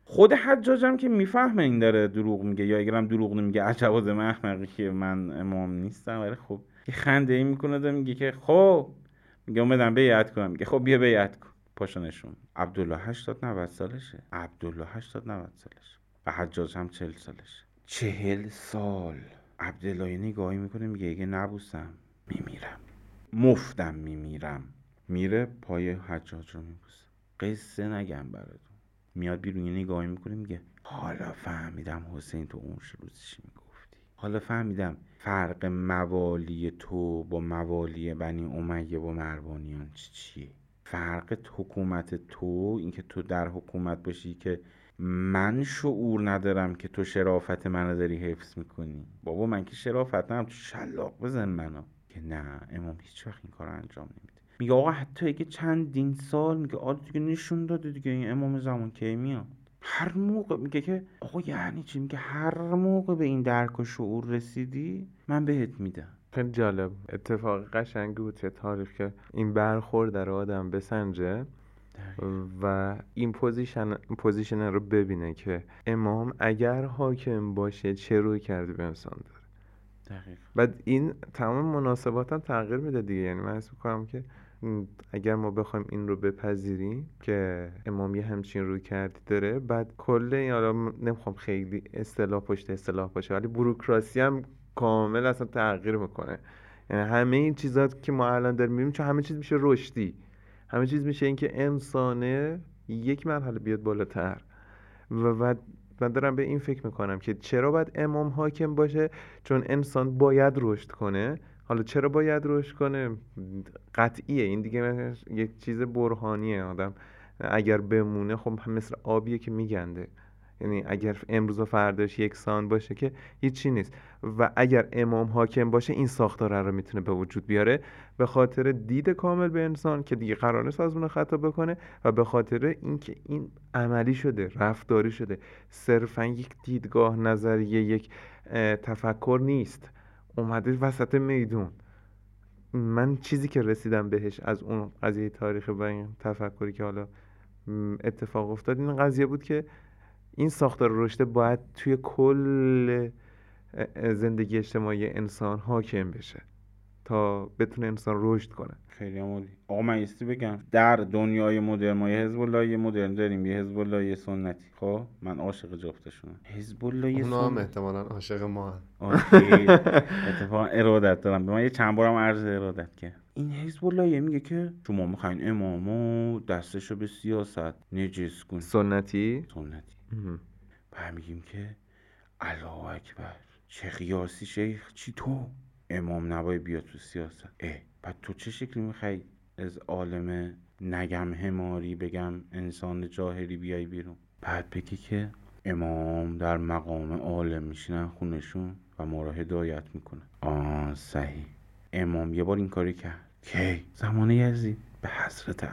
خود حجاجم که می‌فهمه این داره دروغ میگه یا اگرم دروغ نمیگه عجب از احمقی که من امام نیستم ولی خب یه خنده ای می‌کنه و میگه که خب میگه اومدم بیعت کنم. میگه خب بیا بیعت کن. پاشو نشون. عبدالله 80 90 سالشه. عبدالله 80 90 سالشه. و حجاج هم 40 سالشه. چهل سال. عبدالله نگاهی می‌کنه میگه اگه نبوسم میمیرم. مفتم میمیرم. میره پای حجاج رو میبوسه. قصه نگم براتون. میاد بیرون یه نگاهی می‌کنه میگه حالا فهمیدم حسین تو اون روز چی می‌گفتی. حالا فهمیدم فرق موالی تو با موالی بنی امیه و مروانیان چی چیه. فرق حکومت تو اینکه تو در حکومت باشی که من شعور ندارم که تو شرافت منو داری حفظ می‌کنی. بابا من که شرافت ندارم. تو شلاق بزن منو. که نه امام هیچ وقت این کار انجام نمیده. میگه آقا حتی اگه چندین سال میگه آره دیگه نشون داده دیگه این امام زمان کی میاد. هر موقع میگه که آقا یعنی چی؟ میگه هر موقع به این درک و شعور رسیدی من بهت میدم. خیلی جالب. اتفاق قشنگی بود که تاریخ که این برخورد رو آدم بسنجه و این position position رو ببینه که امام اگر حاکم باشه چه رویکردی به انسان داره؟ دقیق بعد این تمام مناسبات هم تغییر میده دیگه. یعنی من حس می‌کنم که اگر ما بخوایم این رو بپذیریم که امام یه همچین رویکردی داره بعد کل این حالا نمی‌خوام خیلی اصطلاح پشت اصطلاح باشه ولی بروکراسی هم کامل اصلا تغییر می‌کنه. یعنی همه این چیزات که ما الان داریم می‌بینیم چون همه چیز میشه رشدی. همه چیز میشه اینکه انسانه یک مرحله بیاد بالاتر. و بعد من دارم به این فکر می‌کنم که چرا باید امام حاکم باشه؟ چون انسان باید رشد کنه. حالا چرا باید رشد کنه؟ قطعیه. این دیگه یک چیز برهانیه آدم. اگر بمونه خب مثل آبیه که میگنده. یعنی اگر امروز و فرداش یکسان باشه که هیچی نیست. و اگر امام حاکم باشه این ساختار رو می‌تونه به وجود بیاره به خاطر دید کامل به انسان که دیگه قرار نیست آزمون خطا بکنه و به خاطر اینکه این عملی شده رفتاری شده. صرفا یک دیدگاه نظریه یک تفکر نیست. اومده وسط میدون. من چیزی که رسیدم بهش از اون قضیه تاریخ و این تفکری که حالا اتفاق افتاد این قضیه بود که این ساختار رشد باید توی کل زندگی اجتماعی انسان حاکم بشه تا بتونه انسان رشد کنه. خیلی هم عالی. آقا من ایستی بگم. در دنیای مدرن ما یه حزب الله مدرن داریم یه حزب الله سنتی. خب؟ من عاشق جفتشونم. حزب الله اونا هم سنتی. احتمالا عاشق ما هم. اوکی. (laughs) اتفاقا ارادت دارم. به من یه چند بارم عرض ارادت کرد این حزب الله میگه که شما می‌خواین امامو دستشو به سیاست نجس کن. سنتی؟ سنتی. بعد میگیم که الله اکبر چه قیاسی شیخ چی تو؟ امام نباید بیاد تو سیاست. اه بعد تو چه شکلی می‌خوای از عالم نگم هماری بگم انسان جاهلی بیای بیرون؟ بعد بگی که امام در مقام عالم میشینن خونشون و ما را هدایت می‌کنن. آه صحیح. امام یه بار این کاری کرد. کی؟ زمان یزید به حضرت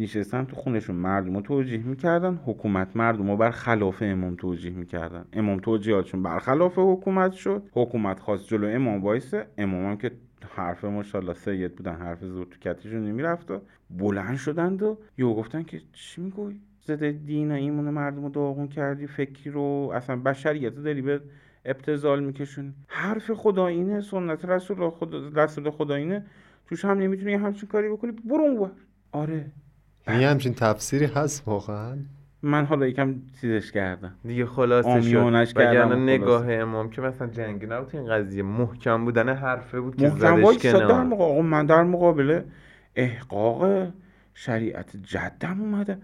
نشستن تو خونشون مردم رو توجیه می‌کردن حکومت مردم رو بر خلاف امام توجیه می‌کردن. امام توجیهاتشون برخلاف حکومت شد. حکومت خواست جلو امام وایسه. امام هم که حرف ماشاءالله سید بودن حرف زور تو کتشون نمی‌رفت و بلند شدند و یهو گفتن که چی میگوی؟ زده دین و ایمون مردم رو داغون کردی فکری رو اصلا بشریت داری به ابتزال میکشون حرف خدا اینه سنت رسول خدا رسول خدا اینه. توش هم نمی‌تونی همچین کاری بکنی. برو اونور آره. یعنی همچین تفسیری هست واقعا؟ من حالا یکم چیزش کردم. دیگه خلاصه شد. کردم وگرنه و نگاه. امام که مثلا جنگی نبود تو این قضیه محکم بودن حرفه بود که محکم زدش در کنار مقابل من در مقابل احقاق شریعت جدم اومده.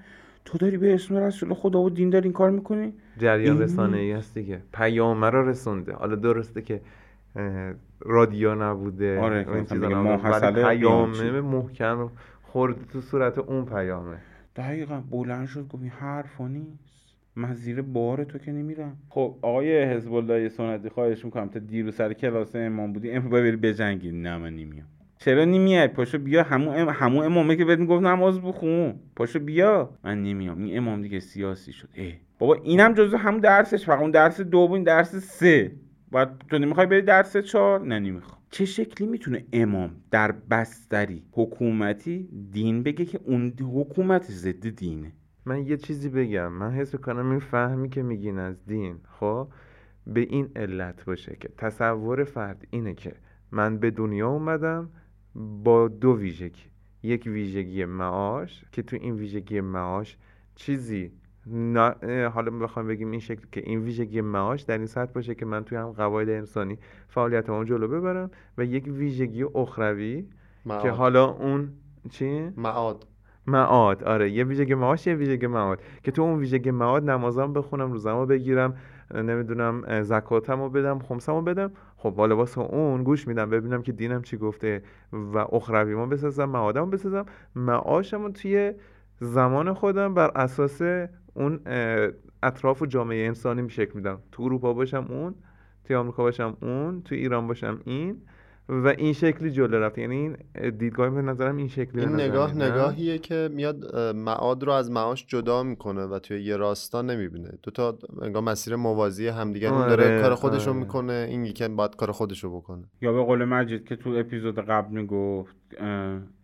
تو داری به اسم رسول خدا و دین داری این کار می‌کنی؟ جریان این- رسانه ای هست دیگه. پیامه رو رسونده. حالا درسته که رادیو نبوده. آره، این مثلا چیزا پیامه محکم خورده تو صورت اون پیامه. دقیقا بلند شد گفت این حرفا نیست. من زیر بار تو که نمیرم. خب آقای حزب الله سنتی خواهش می‌کنم. تا دیرو سر کلاس امام بودی باید بری بجنگی. نه من نمیام. چرا نمیای؟ پاشو بیا. همون ام... همون امامه که بهت می‌گفت نماز بخون. پاشو بیا. من نمیام. این امام دیگه سیاسی شد. اه. بابا اینم جزو همون درسش. فقط اون درس دو بود درس سه. بعد تو نمی‌خوای بری درس چهار؟ نه نمی‌خوام. چه شکلی می‌تونه امام در بستری حکومتی دین بگه که اون حکومت ضد دینه؟ من یه چیزی بگم. من حس کنم این فهمی که میگین از دین خب به این علت باشه که تصور فرد اینه که من به دنیا اومدم با دو ویژگی. یک ویژگی معاش که تو این ویژگی معاش چیزی حالا بخوام بگیم این شکل که این ویژگی معاش در این سطح باشه که من توی هم قواعد انسانی فعالیت اون جلو ببرم و یک ویژگی اخروی که معاد حالا اون چی؟ معاد معاد آره یه ویژگی معاش یه ویژگی معاد که تو اون ویژگی معاد نمازام بخونم روزمو بگیرم نمی‌دونم زکاتمو بدم خمسمو بدم. خب حالا واسه اون گوش میدم ببینم که دینم چی گفته و اخرویمو بسازم معادمو بسازم. معاشمو توی زمان خودم بر اساس اون اطراف و جامعه انسانی می شکل میدم. تو اروپا باشم اون توی آمریکا باشم اون توی ایران باشم این و این شکلی جلو رفت. یعنی این دیدگاه به نظرم این شکلی این نگاه نه؟ نگاهیه که میاد معاد رو از معاش جدا می‌کنه و توی یه راستا نمی‌بینه. دو تا انگار مسیر موازی همدیگه اون داره آره، کار خودشو آره. می‌کنه این یکی باید کار خودشو بکنه. یا به قول مجید که تو اپیزود قبل می‌گفت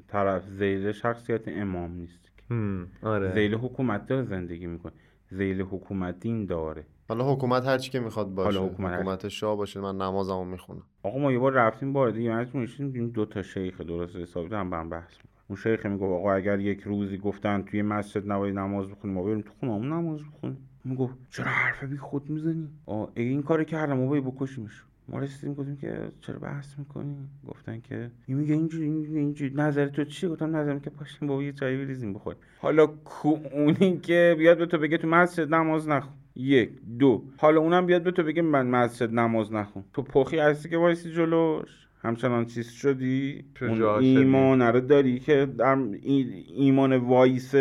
طرف زیل شخصیت امام نیست. آره. زیل حکومت داره زندگی می‌کنه. زیل حکومت دین داره. حالا حکومت هر چی که می‌خواد باشه. حالا حکومت هر- حکومت شاه باشه من نمازمو می‌خونم. آقا ما یه بار رفتیم بار دیگه دیدیم دو تا شیخ درست حسابی دارن با هم بحث می‌کنن. اون شیخ می‌گفت آقا اگر یک روزی گفتن توی مسجد نباید نماز بخونیم ما بریم تو خونمون نماز بخونیم. می‌گفت چرا حرف بی خود می‌زنی؟ آه اگه این کاری کردم ما باید بکشیمش. ما رسیدیم گفتیم که چرا بحث می‌کنی؟ گفتن که این میگه اینجوری این میگه اینجوری. نظر تو چیه؟ گفتم نظرم که پاشیم بابا یه چایی بریزیم بخوریم. حالا کو اونی که بیاد به تو بگه تو مسجد نماز نخون. یک دو. حالا اونم بیاد به تو بگه من مسجد نماز نخون. تو پخی هستی که وایسی جلوش؟ همچنان چیز شدی؟ اون. ایمان رو داری که در ای- ایمان وایس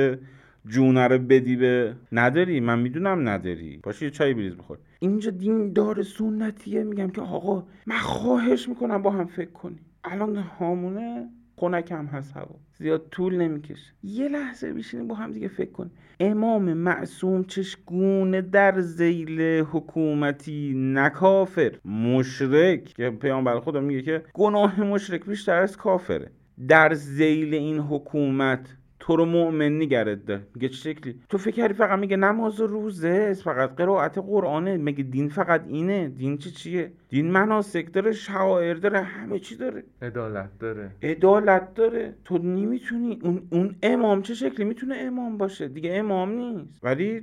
جونه رو بدی به؟ نداری من می‌دونم نداری. باشه یه چای بریز بخور. اینجا دیندار سنتیه. میگم که آقا من خواهش می‌کنم با هم فکر کنیم. الان هامونه خنک هم هست هوا. زیاد طول نمی‌کشه. یه لحظه بشینیم با هم دیگه فکر کنیم. امام معصوم چشگونه در زیل حکومتی نکافر. مشرک. که پیامبر خدا میگه که گناه مشرک بیشتر از کافره. در زیل این حکومت تو رو مؤمن نگرد داره میگه چه شکلی؟ تو فکر کردی فقط میگه نماز و روزه است، فقط قرائت قرآنه. میگه دین فقط اینه. دین چی چیه؟ دین مناسک داره شعائر داره همه چی داره. عدالت داره. عدالت داره. تو نمی‌تونی اون, اون امام چه شکلی می‌تونه امام باشه؟ دیگه امام نیست. ولی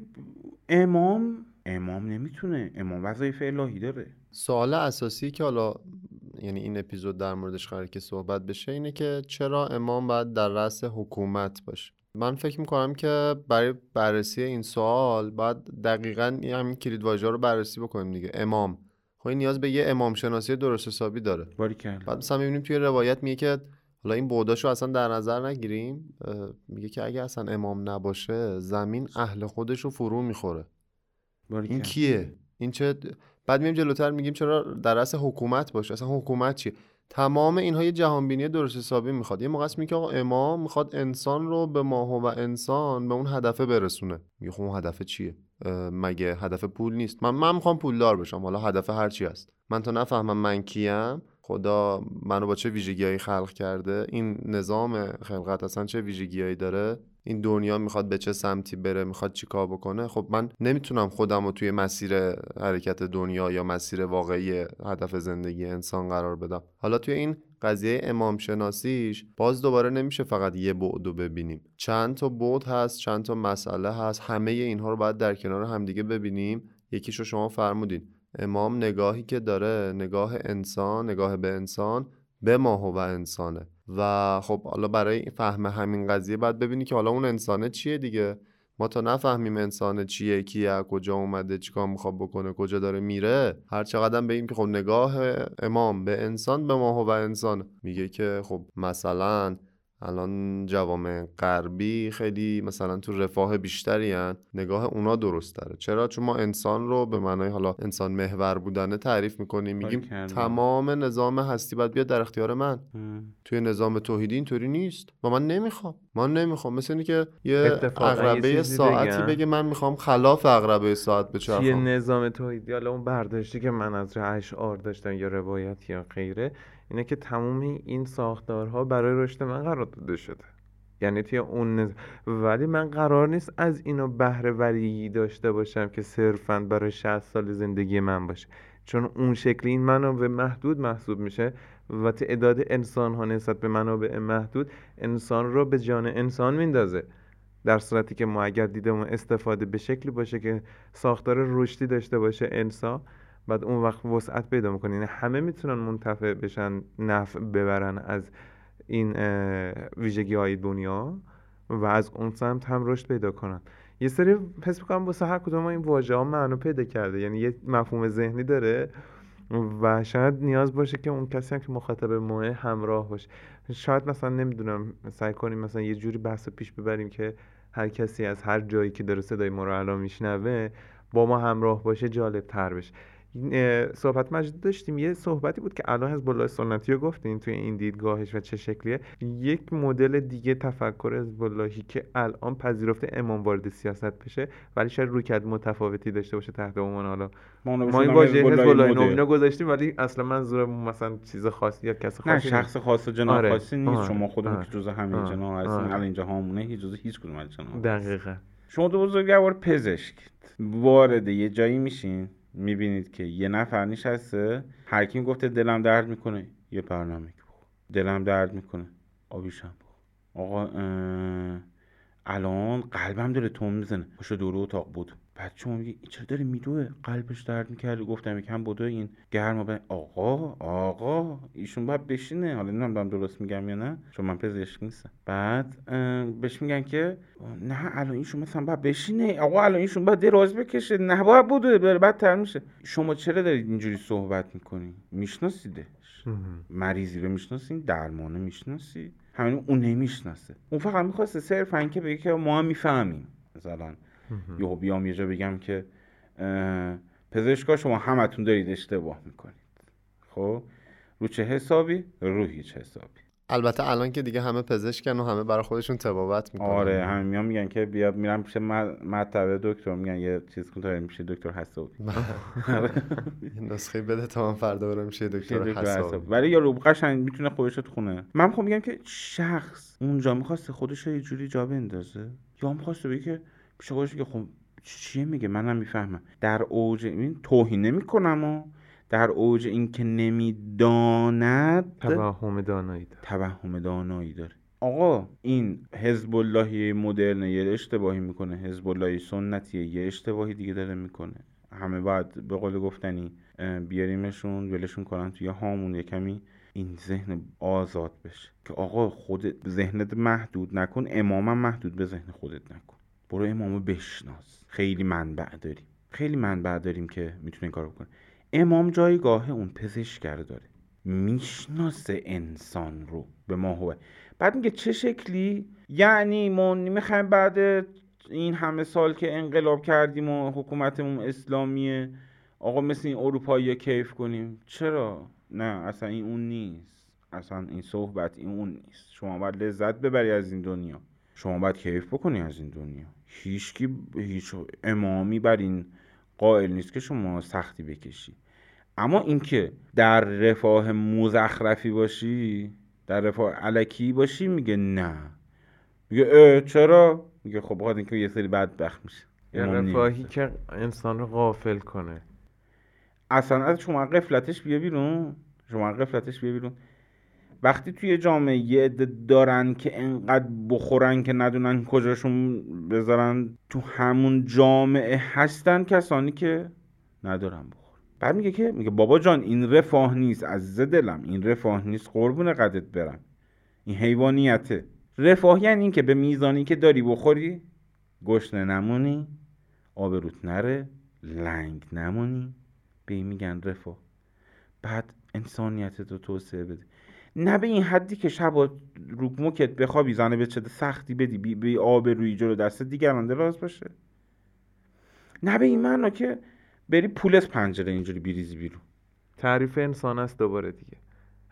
امام امام نمی‌تونه. امام وظایف الهی داره. سوال اساسی که حالا یعنی این اپیزود در موردش قراره که صحبت بشه اینه که چرا امام باید در رأس حکومت باشه. من فکر می‌کنم که برای بررسی این سوال باید دقیقا این همین کلید واژه رو بررسی بکنیم دیگه. امام. خب این نیاز به یه امام شناسی درست حسابی داره. باری کرد بعد مثلا می‌بینیم توی روایت میگه که حالا این بوداشو اصلا در نظر نگیریم. میگه که اگه اصلا امام نباشه زمین اهل خودش رو فرو می‌خوره. باری این. کیه؟ این چه بعد میایم جلوتر میگیم چرا در رأس حکومت باشه اصلا حکومت چیه تمام اینها یه جهانبینی درست حسابی می‌خواد. یه موقع است میگه آقا امام می‌خواد انسان رو به ماهو و انسان به اون هدفه برسونه. میگه خب اون هدف چیه؟ مگه هدف پول نیست؟ من من می‌خوام پولدار بشم. حالا هدف هر چی است من تا نفهمم من کیم خدا منو با چه ویژگیهایی خلق کرده؟ این نظام خلقت اصلا چه ویژگیهایی داره؟ این دنیا می‌خواد به چه سمتی بره می‌خواد چیکار بکنه خب من نمی‌تونم خودم رو توی مسیر حرکت دنیا یا مسیر واقعی هدف زندگی انسان قرار بدم. حالا توی این قضیه امام شناسیش باز دوباره نمیشه فقط یه بعد رو ببینیم. چند تا بعد هست چند تا مسئله هست همه اینها رو باید در کنار همدیگه ببینیم. یکیشو شما فرمودین. امام نگاهی که داره نگاه انسان نگاه به انسان به ماه و انسانه. و خب حالا برای فهم همین قضیه باید ببینی که حالا اون انسانه چیه دیگه. ما تا نفهمیم انسان چیه کیه کجا اومده چیکار می‌خواد بکنه کجا داره میره. هر چقدر بگیم که خب نگاه امام به انسان به ماه و انسان میگه که خب مثلا الان جوامع غربی خیلی مثلا تو رفاه بیشتری هن. نگاه اونا درست داره چرا؟ چون ما انسان رو به معنای حالا انسان محور بودنه تعریف می‌کنیم. میگیم تمام نظام هستی باید بیاد در اختیار من. توی نظام توحیدی اینطوری نیست. و من نمی‌خوام. من نمی‌خوام. مثل اینی که یه اقربه ساعتی بگه من می‌خوام خلاف اقربه ساعت بچرخم یه نظام توحیدی؟ حالا اون برداشتی که من از اشعار داشتم یا روایت یا غیره. اینه که تمام این ساختارها برای رشد من قرار داده شده. یعنی توی اون نز... ولی من قرار نیست از اینو بهره وری داشته باشم که صرفا برای 60 سال زندگی من باشه. چون اون شکلی این منابع محدود محسوب میشه و تعداد انسان ها نسبت به منابع محدود انسان رو به جان انسان میندازه. در صورتی که ما اگر دیدمون استفاده به شکلی باشه که ساختار رشدی داشته باشه انسان بعد اون وقت وسعت پیدا می‌کنه. یعنی همه می‌تونن منتفع بشن نفع ببرن از این ویژگی های دنیا و از اون سمت هم رشد پیدا کنن. یه سری حس می‌کنم واسه هر کدوم این واژه ها معنا پیدا کرده. یعنی یه مفهوم ذهنی داره و شاید نیاز باشه که اون کسی هم که مخاطب ما همراه باشه. شاید مثلا نمی‌دونم سعی کنیم مثلا یه جوری بحث پیش ببریم که هر کسی از هر جایی که داره صدای ما رو الان میشنوه با ما همراه باشه جالب تر بشه. صحبت مجید داشتیم یه صحبتی بود که الان حزب الله سنتی رو گفتین توی این دیدگاهش و چه شکلیه. یک مدل دیگه تفکر حزب اللهی که الان پذیرفته امام وارد سیاست بشه ولی شاید رویکرد متفاوتی داشته باشه تحت عنوان حالا. ما این واژه حزب الله نوینا گذاشتیم ولی اصلا منظور مثلا چیز خاصی یا کس خاصی نه شخص خاص جناح آره. خاصی نیست. آره. شما خودمون آره. که جزء همین جناح هستین الان اینجا همونه هیچ جزء هیچ کدوم از جناح دقیقاً. شما دو بزرگوار پزشک وارد یه جایی میشین. می‌بینید که یه نفر نشسته کی گفته دلم درد می‌کنه یه برنامه دلم درد می‌کنه آبیشم آقا الان قلبم داره تون می‌زنه. پشت دور اتاق بود. بعد شما این چرا داره میدوه قلبش درد می‌کرده گفتم یکم بوده این گرما به آقا آقا ایشون باید بشینه. حالا نمی‌دونم درست میگم یا نه چون من پزشک نیستم. بعد بهش میگن که نه الان ایشون مثلا باید بشینه. آقا الان ایشون باید دراز بکشه. نه باید بوده بره بدتر میشه. شما چرا دارید اینجوری صحبت می‌کنی؟ میشناسیدش. مریضی رو می‌شناسین درمانه می‌شناسی؟ همین اون نمی‌شناسه. اون فقط می‌خواسته صرفا که بگه که ما هم می‌فهمیم. مثلا یهو بیام یه جا بگم که پزشکا شما همتون دارید اشتباه می‌کنید. خب؟ رو چه حسابی؟ رو هیچ حسابی. البته الان که دیگه همه پزشکن و همه برای خودشون تبابت می‌کنن. آره همه میان میگن که بیاد میرم پیش مطبه دکتر. میگن یه چیز کن تا میشه دکتر حسابی. (laughs) نسخه بده تا من فردا برم میشه دکتر حسابی. ولی یا رو قشنگ می‌تونه خودش تو خونه من می‌خوام میگم که شخص اونجا می‌خواسته خودش یه جوری جا بندازه؟ یا می‌خواسته بگه که پیش خودش که خب چیه میگه؟ منم می‌فهمم. در اوج این توهین نمی‌کنم و در اوج اینکه نمی‌داند توهم دانایی داره. توهم دانایی داره. آقا این حزب اللهی مدرن یه اشتباهی می‌کنه. حزب اللهی سنتی یه اشتباهی دیگه داره می‌کنه. همه باید به قول گفتنی بیاریمشون ولشون کنن توی هامون یه کمی این ذهن آزاد بشه. که آقا خود ذهنت محدود نکن امامم محدود به ذهن خودت نکن. برو امامو بشناس. خیلی منبع داریم. خیلی منبع داریم که می‌تونه این کارو بکنه. امام جایگاه اون پزشکر داره. می‌شناسه انسان رو به ماهوه بعد میگه چه شکلی؟ یعنی ما می‌خوایم بعد این همه سال که انقلاب کردیم و حکومتمون اسلامیه آقا مثل این اروپایی کیف کنیم. چرا؟ نه اصلا این اون نیست. اصلا این صحبت این اون نیست. شما باید لذت ببری از این دنیا. شما باید کیف بکنی از این دنیا. هیچکی هیچ امامی بر این قائل نیست که شما سختی بکشی. اما اینکه در رفاه مزخرفی باشی در رفاه علکی باشی میگه نه. میگه اه چرا؟ میگه خب بخاطر اینکه یه سری بدبخت میشه. رفاهی. که انسان رو غافل کنه. اصلا از شما قفلتش بیا بیرون. شما قفلتش بیا بیرون. وقتی توی جامعه یه عده دارن که انقدر بخورن که ندونن کجاشون بذارن تو همون جامعه هستن کسانی که ندارن بخور بعد میگه که میگه بابا جان این رفاه نیست از دلم این رفاه نیست قربون قدت برم. این حیوانیته. رفاه یعنی این که به میزانی که داری بخوری گشنه نمونی آبروت نره لنگ نمونی. به این میگن رفاه. بعد انسانیت رو توسعه بده. نه به این حدی که شبا رو موکت بخوابی زنه به چه سختی بدی بی, بی آبرویی جلو دست دیگران دراز باشه نه به این معنا که بری پول از پنجره اینجوری بریزی بیرون تعریف انسان است دوباره دیگه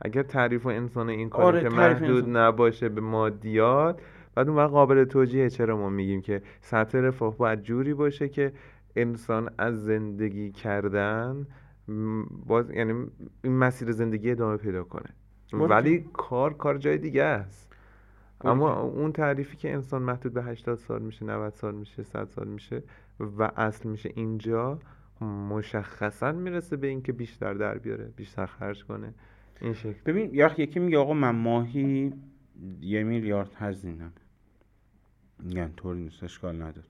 اگر تعریف انسان این کاری آره، که محدود انسان. نباشه به مادیات بعد اون وقت قابل توجیه چرا ما میگیم که سطح رفاه باید جوری باشه که انسان از زندگی کردن باز یعنی این مسیر زندگی ادامه پیدا کنه. ولی کار کار جای دیگه است. اما اون تعریفی که انسان محدود به 80 سال میشه 90 سال میشه 100 سال میشه و اصل میشه اینجا مشخصا می‌رسه به اینکه بیشتر در بیاره بیشتر خرج کنه. این شکل. ببین یا یکی میگه آقا من ماهی یه میلیارد هزینم. میگن طوری نیست اشکال نداره.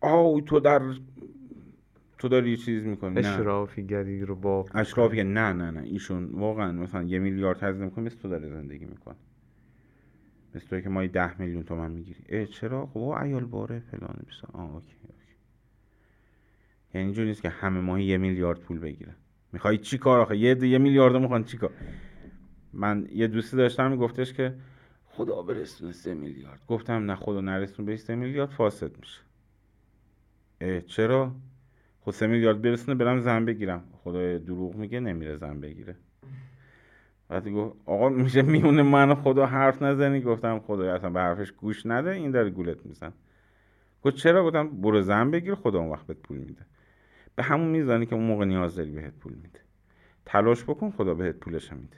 آه تو در تو داری یه چیز می‌کنی نه. اشرافیگری رو با اشرافی نه نه نه. ایشون واقعا مثلا یه میلیارد هزینه می‌کنه مثل تو داره زندگی می‌کنه. مثل توی که مایی ده میلیون تومن می‌گیری. اه چرا؟ خب عیال باره فلان بیسا آه اوکی اوکی. یعنی اینجوری نیست که همه ماهی یه میلیارد پول بگیرن. می‌خوای چی کار آخه؟ یه یه میلیارد می‌خوان چی کار؟ من یه دوستی داشتم میگفتش که خدا برسونه سه میلیارد. گفتم نه خدا نرسون به سه میلیارد فاسد میشه. اه چرا؟ سه میلیارد برسونه برم زن بگیرم. خدا دروغ میگه نمیره زن بگیره. بعد گفت آقا میشه میونه من خدا حرف نزنی؟ گفتم خدا اصلا به حرفش گوش نده این داره گولت میزن گفت چرا؟ گفتم برو زن بگیر خدا اون وقت بهت پول میده. به همون میزانی که اون موقع نیاز داری بهت پول میده. تلاش بکن خدا بهت پولش میده.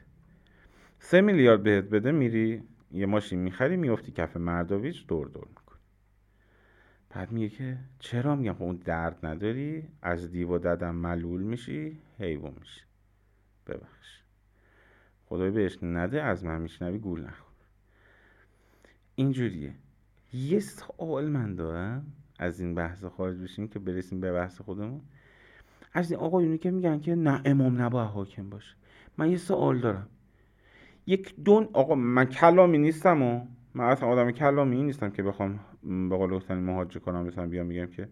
سه میلیارد بهت بده میری یه ماشین می‌خری میفتی کف مرداویچ دور دور می‌کنی. بعد میگه که چرا میگم خب اون درد نداری؟ از دیو و ددم ملول میشی حیوان میشی. ببخش. خدای بهش نده از من میشنوی گول نخور. اینجوریه. یه سوال من دارم. از این بحث خارج بشیم که برسیم به بحث خودمون. از این آقایونی که میگن که نه امام نباید حاکم باشه. من یه سوال دارم. یک دون آقا من کلامی نیستم و من اصلا آدم کلامی نیستم که بخوام به قول گفتن مهاجه کنم مثلا بیام میگم که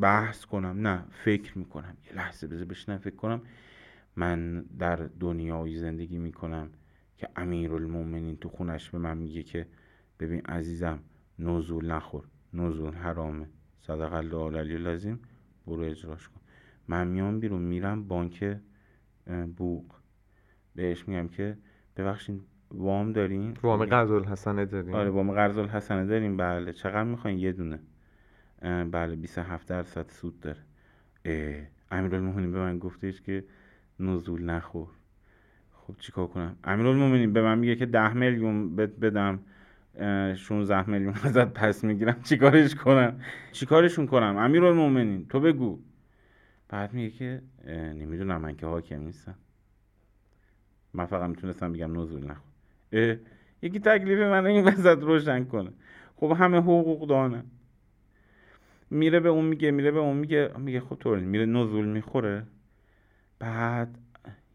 بحث کنم. نه فکر می‌کنم. یه لحظه بذار بشینم فکر کنم. من در دنیایی زندگی می‌کنم که امیرالمومنین تو خونش به من میگه که ببین عزیزم نزول نخور. نزول حرامه. صدق الله العلی العظیم. برو اجراش کن. من میام بیرون میرم بانک بوق. بهش میگم که ببخشید وام دارین وام میگه، قضل حسنه داریم. آره وام قرض الحسنه داریم. بله چقدر می‌خواین؟ یه دونه. بله 27 درصد سود داره. امیرالمومنین به من گفتش که نزول نخور. خب چیکار کنم؟ امیرالمومنین به من میگه که 10 میلیون بدم. اه، 16 میلیون (laughs) ازت پس می‌گیرم. چیکارش کنم؟ چیکارشون کنم؟ امیرالمومنین تو بگو. بعد میگه که نمی‌دونم من که حاکم نیستم. من فقط می‌تونستم بگم نزول نخور. یکی تکلیف من این وسط روشن کنه خب همه حقوق دانه. میره به اون میگه میره به اون میگه میگه خب طور میره نزول می‌خوره. بعد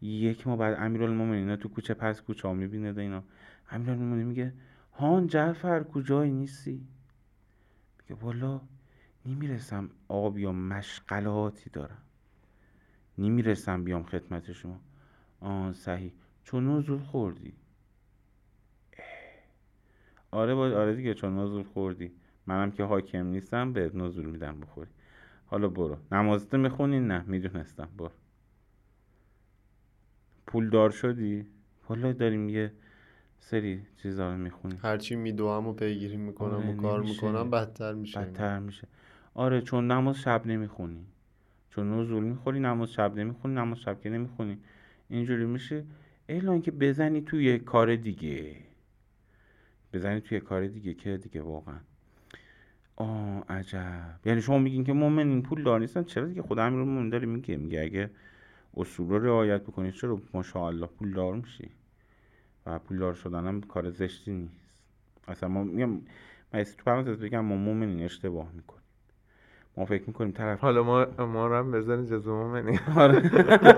یک ما بعد امیرالمومنین اینا تو کوچه پس کوچه ها می‌بینه ده اینا. امیرالمومنین میگه هان جعفر کجایی نیستی؟ میگه والا نمی‌رسم آقا بیام مشغلاتی دارم. نمی‌رسم بیام خدمت شما. آه صحیح. چون نزول خوردی. آره با آره دیگه چون نزول خوردی. منم که حاکم نیستم بهت نزول میدم بخوری. حالا برو. نمازت می‌خونی؟ نه می‌دونستم. برو. پولدار شدی؟ حالا داریم یه سری چیزا رو می‌خونیم. هرچی میدوام و پیگیری می‌کنم آره، و کار نمیشه. می‌کنم بدتر میشه. بدتر میشه. آره چون نماز شب نمی‌خونی. چون نزول می‌خوری نماز شب نمی‌خونی نماز شب که نمی‌خونی. اینجوری میشه. الا که بزنی توی کار دیگه. بزنی توی کار دیگه که دیگه واقعا. آه عجب. یعنی شما میگین که مؤمنین پول دار نیستن چرا دیگه خدا همین رو مومن داره میگه؟ میگه اگه اصول رو رعایت بکنی چرا ماشاءالله پول دار میشی؟ و پول دار شدن هم کار زشتی نیست. اصلا ما میگم من تو پرانتز بگم ما مؤمنین اشتباه می‌کنیم. ما فکر می‌کنیم طرف حالا ما ما رو هم بزنی جزو مومنی. (laughs) آره.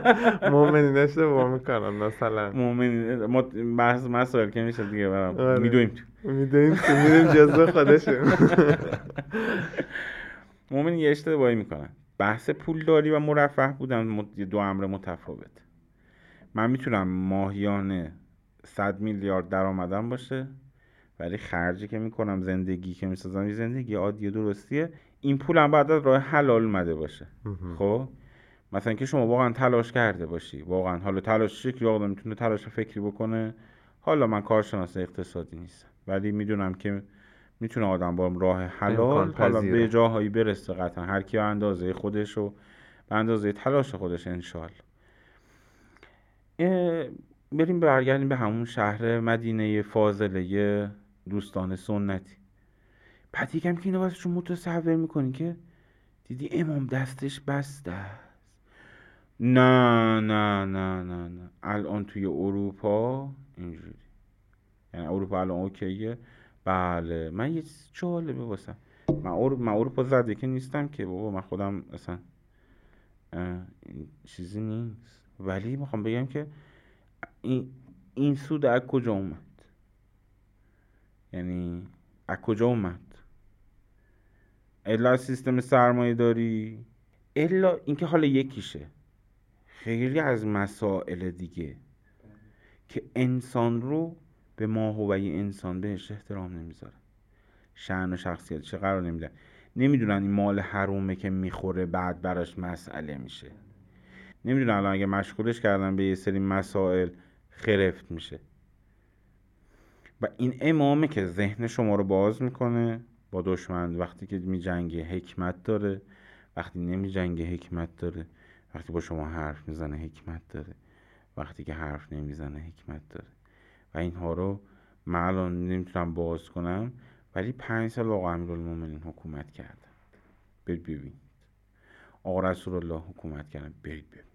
(laughs) مومنی اشتباه می‌کنن مثلا. مؤمنین ما بحث مسائل که میشه دیگه برام. آره. میدویم تو. می‌دونیم که میریم جزو خودشون. (laughs) مؤمن یه اشتباهی می‌کنن بحث پولداری و مرفه بودن دو امر متفاوت. من می‌تونم ماهیانه 100 میلیارد درآمدم باشه ولی خرجی که می‌کنم زندگی که می‌سازم یه زندگی عادی درستیه. این پولم بعد از راه حلال اومده باشه. خب؟ مثلا که شما واقعا تلاش کرده باشی. واقعا. حالا تلاش شکلی آدم می‌تونه تلاش فکری بکنه؟ حالا من کارشناس اقتصادی نیستم. ولی می‌دونم که می‌تونه آدم با راه حلال حالا. به جاهایی برسه قطعا. هر کی اندازه خودش و به اندازه تلاش خودش انشالله اه، بریم برگردیم به همون شهر مدینه فاضله دوستان سنتی. بعد یکم که اینو واسه متصور می‌کنی که دیدی امام دستش بسته است. نه نه نه نه نه. الان توی اروپا اینجوری. یعنی اروپا الان اوکیه؟ بله. من یه چیز واسم من, اورو... من اروپا زده که نیستم که. بابا من خودم اصلا چیزی نیست. ولی می‌خوام بگم که این, این سود از کجا اومد؟ یعنی از کجا اومد؟ الا سیستم سرمایه داری؟ الا اینکه حالا یکیشه. خیلی از مسائل دیگه که انسان رو به ماهوی انسان بهش احترام نمی‌ذاره شأن و شخصیتش قرار نمیدن. نمی‌دونن این مال حرومه که می‌خوره بعد براش مسئله میشه. نمی‌دونن الان اگه مشغولش کردن به یه سری مسائل خرفت میشه. و این امامه که ذهن شما رو باز می‌کنه با دشمن. وقتی که میجنگه حکمت داره وقتی نمیجنگه حکمت داره وقتی با شما حرف می‌زنه حکمت داره. وقتی که حرف نمی‌زنه حکمت داره. و اینها رو من الان نمی‌تونم باز کنم ولی پنج سال آقا امیرالمومنین حکومت کردن. برید ببینید. آقا رسول الله حکومت کردن. برید ببینید.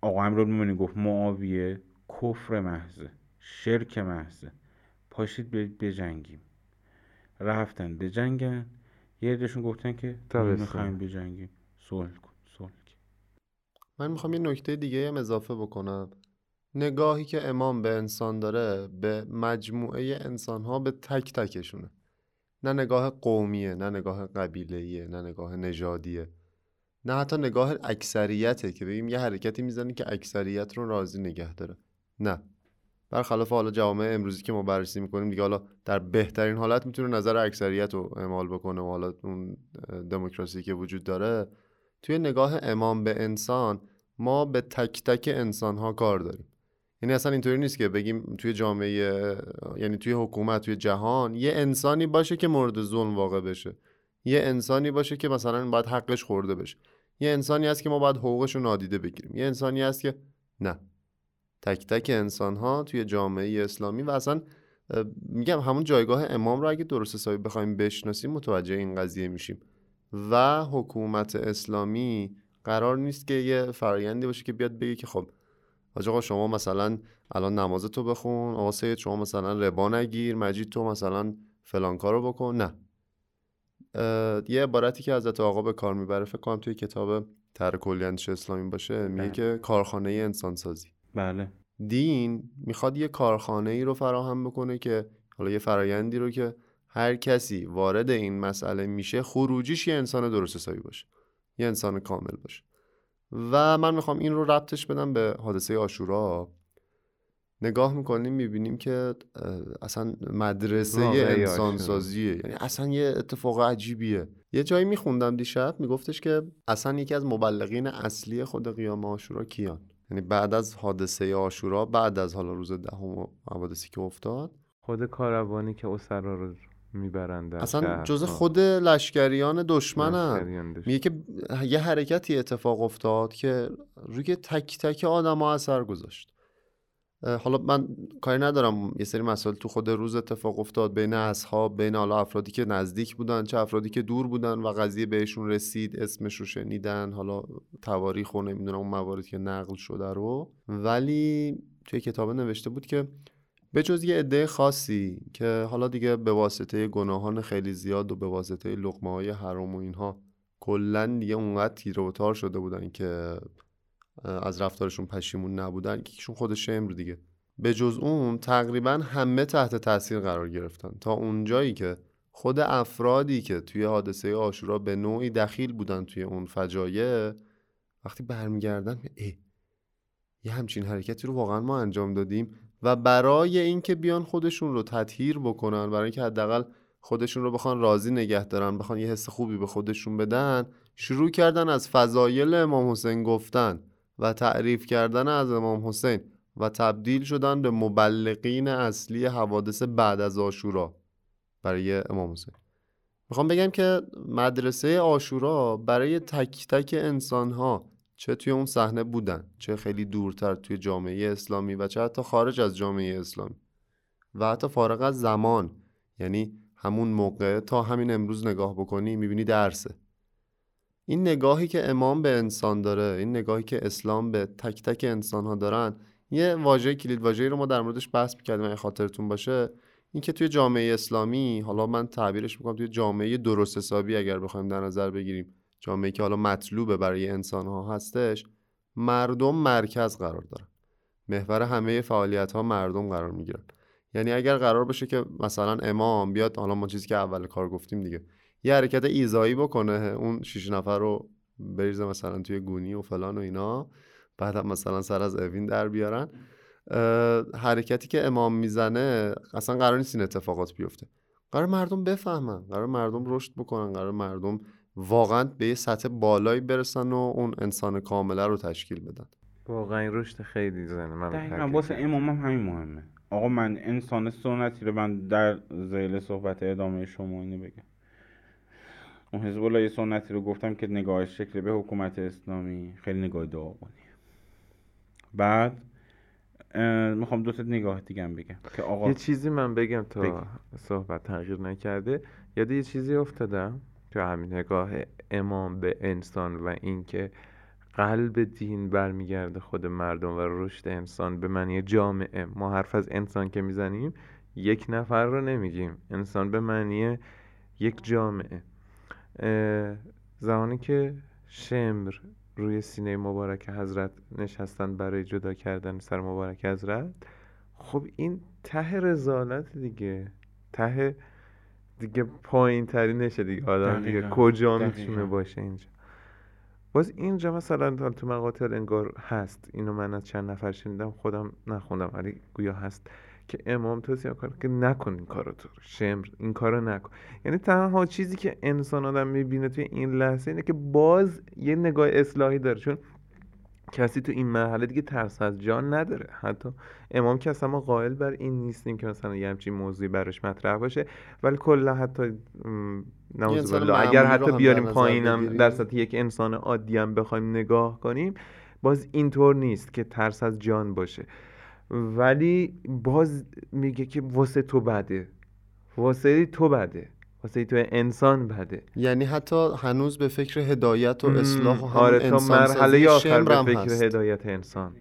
آقا امیرالمومنین گفت معاویه کفر محضه شرک محضه. پاشید برید بجنگیم. رفتن بجنگن. یه عدهشون گفتن که. می‌خوایم بجنگیم. صلح کن صلح کن. من می‌خوام یه نکته دیگه هم اضافه بکنم. نگاهی که امام به انسان داره به مجموعه انسان ها به تک تکشونه. نه نگاه قومیه نه نگاه قبیلهیه نه نگاه نژادیه. نه حتی نگاه اکثریته که بگیم یه حرکتی می‌زنه که اکثریت رو راضی نگه داره. نه. برخلاف حالا جوامع امروزی که ما بررسی می‌کنیم دیگه حالا در بهترین حالت می‌تونه نظر اکثریت رو اعمال بکنه و حالا اون دموکراسی که وجود داره. توی نگاه امام به انسان ما به تک تک انسان ها کار داریم. یعنی اصلا اینطوری نیست که بگیم توی جامعه یعنی توی حکومت توی جهان یه انسانی باشه که مورد ظلم واقع بشه. یه انسانی باشه که مثلا باید حقش خورده بشه. یه انسانی هست که ما باید حقوقش رو نادیده بگیریم. یه انسانی هست که نه. تک تک انسان ها توی جامعه اسلامی و اصلا میگم همون جایگاه امام رو اگه درست حسابی بخوایم بشناسیم متوجه این قضیه میشیم. و حکومت اسلامی قرار نیست که یه فرایندی باشه که بیاد بگه که خب آقا شما مثلا الان نماز تو بخون آقا سید شما مثلا ربا نگیر مجید تو مثلا فلان کارو بکن. نه. یه عبارتی که حضرت آقا به کار می‌بره فکر کنم توی کتاب طرح کلی اندیشه اسلامی باشه میگه بله. که کارخانه انسان سازی بله. دین می‌خواد یه کارخانه ای رو فراهم بکنه که حالا یه فرایندی رو که هر کسی وارد این مسئله میشه خروجیش یه انسان درست حسابی باشه. یه انسان کامل باشه. و من می‌خوام این رو ربطش بدم به حادثه آشورا نگاه می‌کنیم می‌بینیم که اصلا مدرسه واقعی انسان آشورا. سازیه یعنی اصلا یه اتفاق عجیبیه. یه جایی میخوندم دیشب میگفتش که اصلا یکی از مبلغین اصلی خود قیام آشورا کیان؟ یعنی بعد از حادثه آشورا بعد از حالا روز دهم و حوادثی که افتاد خود کاروانی که اسرا رو می‌برند اصلا. جز خود لشکریان دشمنن دشمن. میگه که یه حرکتی اتفاق افتاد که روی تک تک آدم ها اثر گذاشت حالا من کاری ندارم. یه سری مسائل تو خود روز اتفاق افتاد. بین اصحاب بین حالا افرادی که نزدیک بودن چه افرادی که دور بودن و قضیه بهشون رسید اسمش رو شنیدن حالا تواریخ و نمی‌دونم اون مواردی که نقل شده رو. ولی توی کتابه نوشته بود که به جز یه عده خاصی که حالا دیگه به واسطه گناهان خیلی زیاد و به واسطه لقمه های حرام و اینها کلا دیگه اونقدر تیره و تار شده بودن که از رفتارشون پشیمون نبودن که ایشون خود شمر دیگه. به جز اون تقریبا همه تحت تاثیر قرار گرفتن. تا اونجایی که خود افرادی که توی حادثه آشورا به نوعی دخیل بودن توی اون فجایع وقتی برمیگردن اه یه همچین حرکتی رو واقعا ما انجام دادیم و برای اینکه بیان خودشون رو تطهیر بکنن برای اینکه حداقل خودشون رو بخوان راضی نگه دارن بخوان یه حس خوبی به خودشون بدن شروع کردن از فضایل امام حسین گفتن. و تعریف کردن از امام حسین و تبدیل شدن به مبلغین اصلی حوادث بعد از آشورا برای امام حسین. می‌خوام بگم که مدرسه آشورا برای تک تک انسان ها چه توی اون صحنه بودن چه خیلی دورتر توی جامعه اسلامی و چه حتی خارج از جامعه اسلامی و حتی فارغ از زمان. یعنی همون موقع تا همین امروز نگاه بکنی می‌بینی درسه. این نگاهی که امام به انسان داره این نگاهی که اسلام به تک تک انسان ها دارن یه واژه کلید واژه‌ای رو ما در موردش بحث می‌کردیم اگه خاطرتون باشه. این که توی جامعه اسلامی حالا من تعبیرش می‌کنم توی جامعه درست حسابی اگر بخوایم در نظر بگیریم جامعه که حالا مطلوبه برای انسان ها هستش مردم مرکز قرار دارن. محور همه فعالیت ها مردم قرار می‌گیرن. یعنی اگر قرار باشه که مثلا امام بیاد حالا ما چیزی که اول کار گفتیم دیگه یه حرکت ایزایی بکنه اون شیش نفر رو بریزه مثلا توی گونی و فلان و اینا. بعد هم مثلا سر از اوین در بیارن. حرکتی که امام می‌زنه اصلا قرار نیست این اتفاقات بیفته. قرار مردم بفهمن قرار مردم رشد بکنن قرار مردم واقعا به یه سطح بالایی برسن و اون انسان کامله رو تشکیل بدن. واقعا این رشد خیلی زنه من دقیقا. واسه امام هم همین مهمه. آقا من انسان سنتی رو من در زیل صحبت ادامه شما اینو بگم. اون حزب الله یه سنتی رو گفتم که نگاهش شکل به حکومت اسلامی خیلی نگاه داغونیه. بعد می‌خوام دو تا نگاه دیگه هم بگم که آقا یه چیزی من بگم تا بگو. صحبت تغییر نکرده. یاد یه چیزی افتادم تو همین نگاه امام به انسان و اینکه قلب دین برمیگرده خود مردم و رشد انسان به معنی جامعه. ما حرف از انسان که می‌زنیم یک نفر رو نمیگیم. انسان به معنی یک جامعه. زمانی که شمر روی سینه مبارک حضرت نشستن برای جدا کردن سر مبارک حضرت خب این ته رزالت دیگه. ته دیگه پایین ترینشه دیگه. آدم دیگه کجا. می‌تونه باشه اینجا. باز اینجا مثلا تو مقاطع انگار هست. اینو من از چند نفر شنیدم خودم نخوندم ولی گویا هست. که امام توصیه کنه که نکن این کارو تو. شمر این کارو نکن. یعنی تنها چیزی که انسان آدم می‌بینه توی این لحظه اینه که باز یه نگاه اصلاحی داره. چون کسی تو این مرحله دیگه ترس از جان نداره. حتی امام که اصلا ما قائل بر این نیستیم که مثلا یه همچین موضوعی براش مطرح باشه. ولی کلا حتی نعوذ اگر حتی بیاریم پایینم. در سطح یک انسان عادی هم بخوایم نگاه کنیم باز اینطور نیست که ترس از جان باشه. ولی باز میگه که واسه تو بده. واسه تو بده. واسه تو انسان بده. یعنی حتی هنوز به فکر هدایت و اصلاح و م، همون آره تا انسان مرحله آخر به هم فکر هست. هدایت انسان.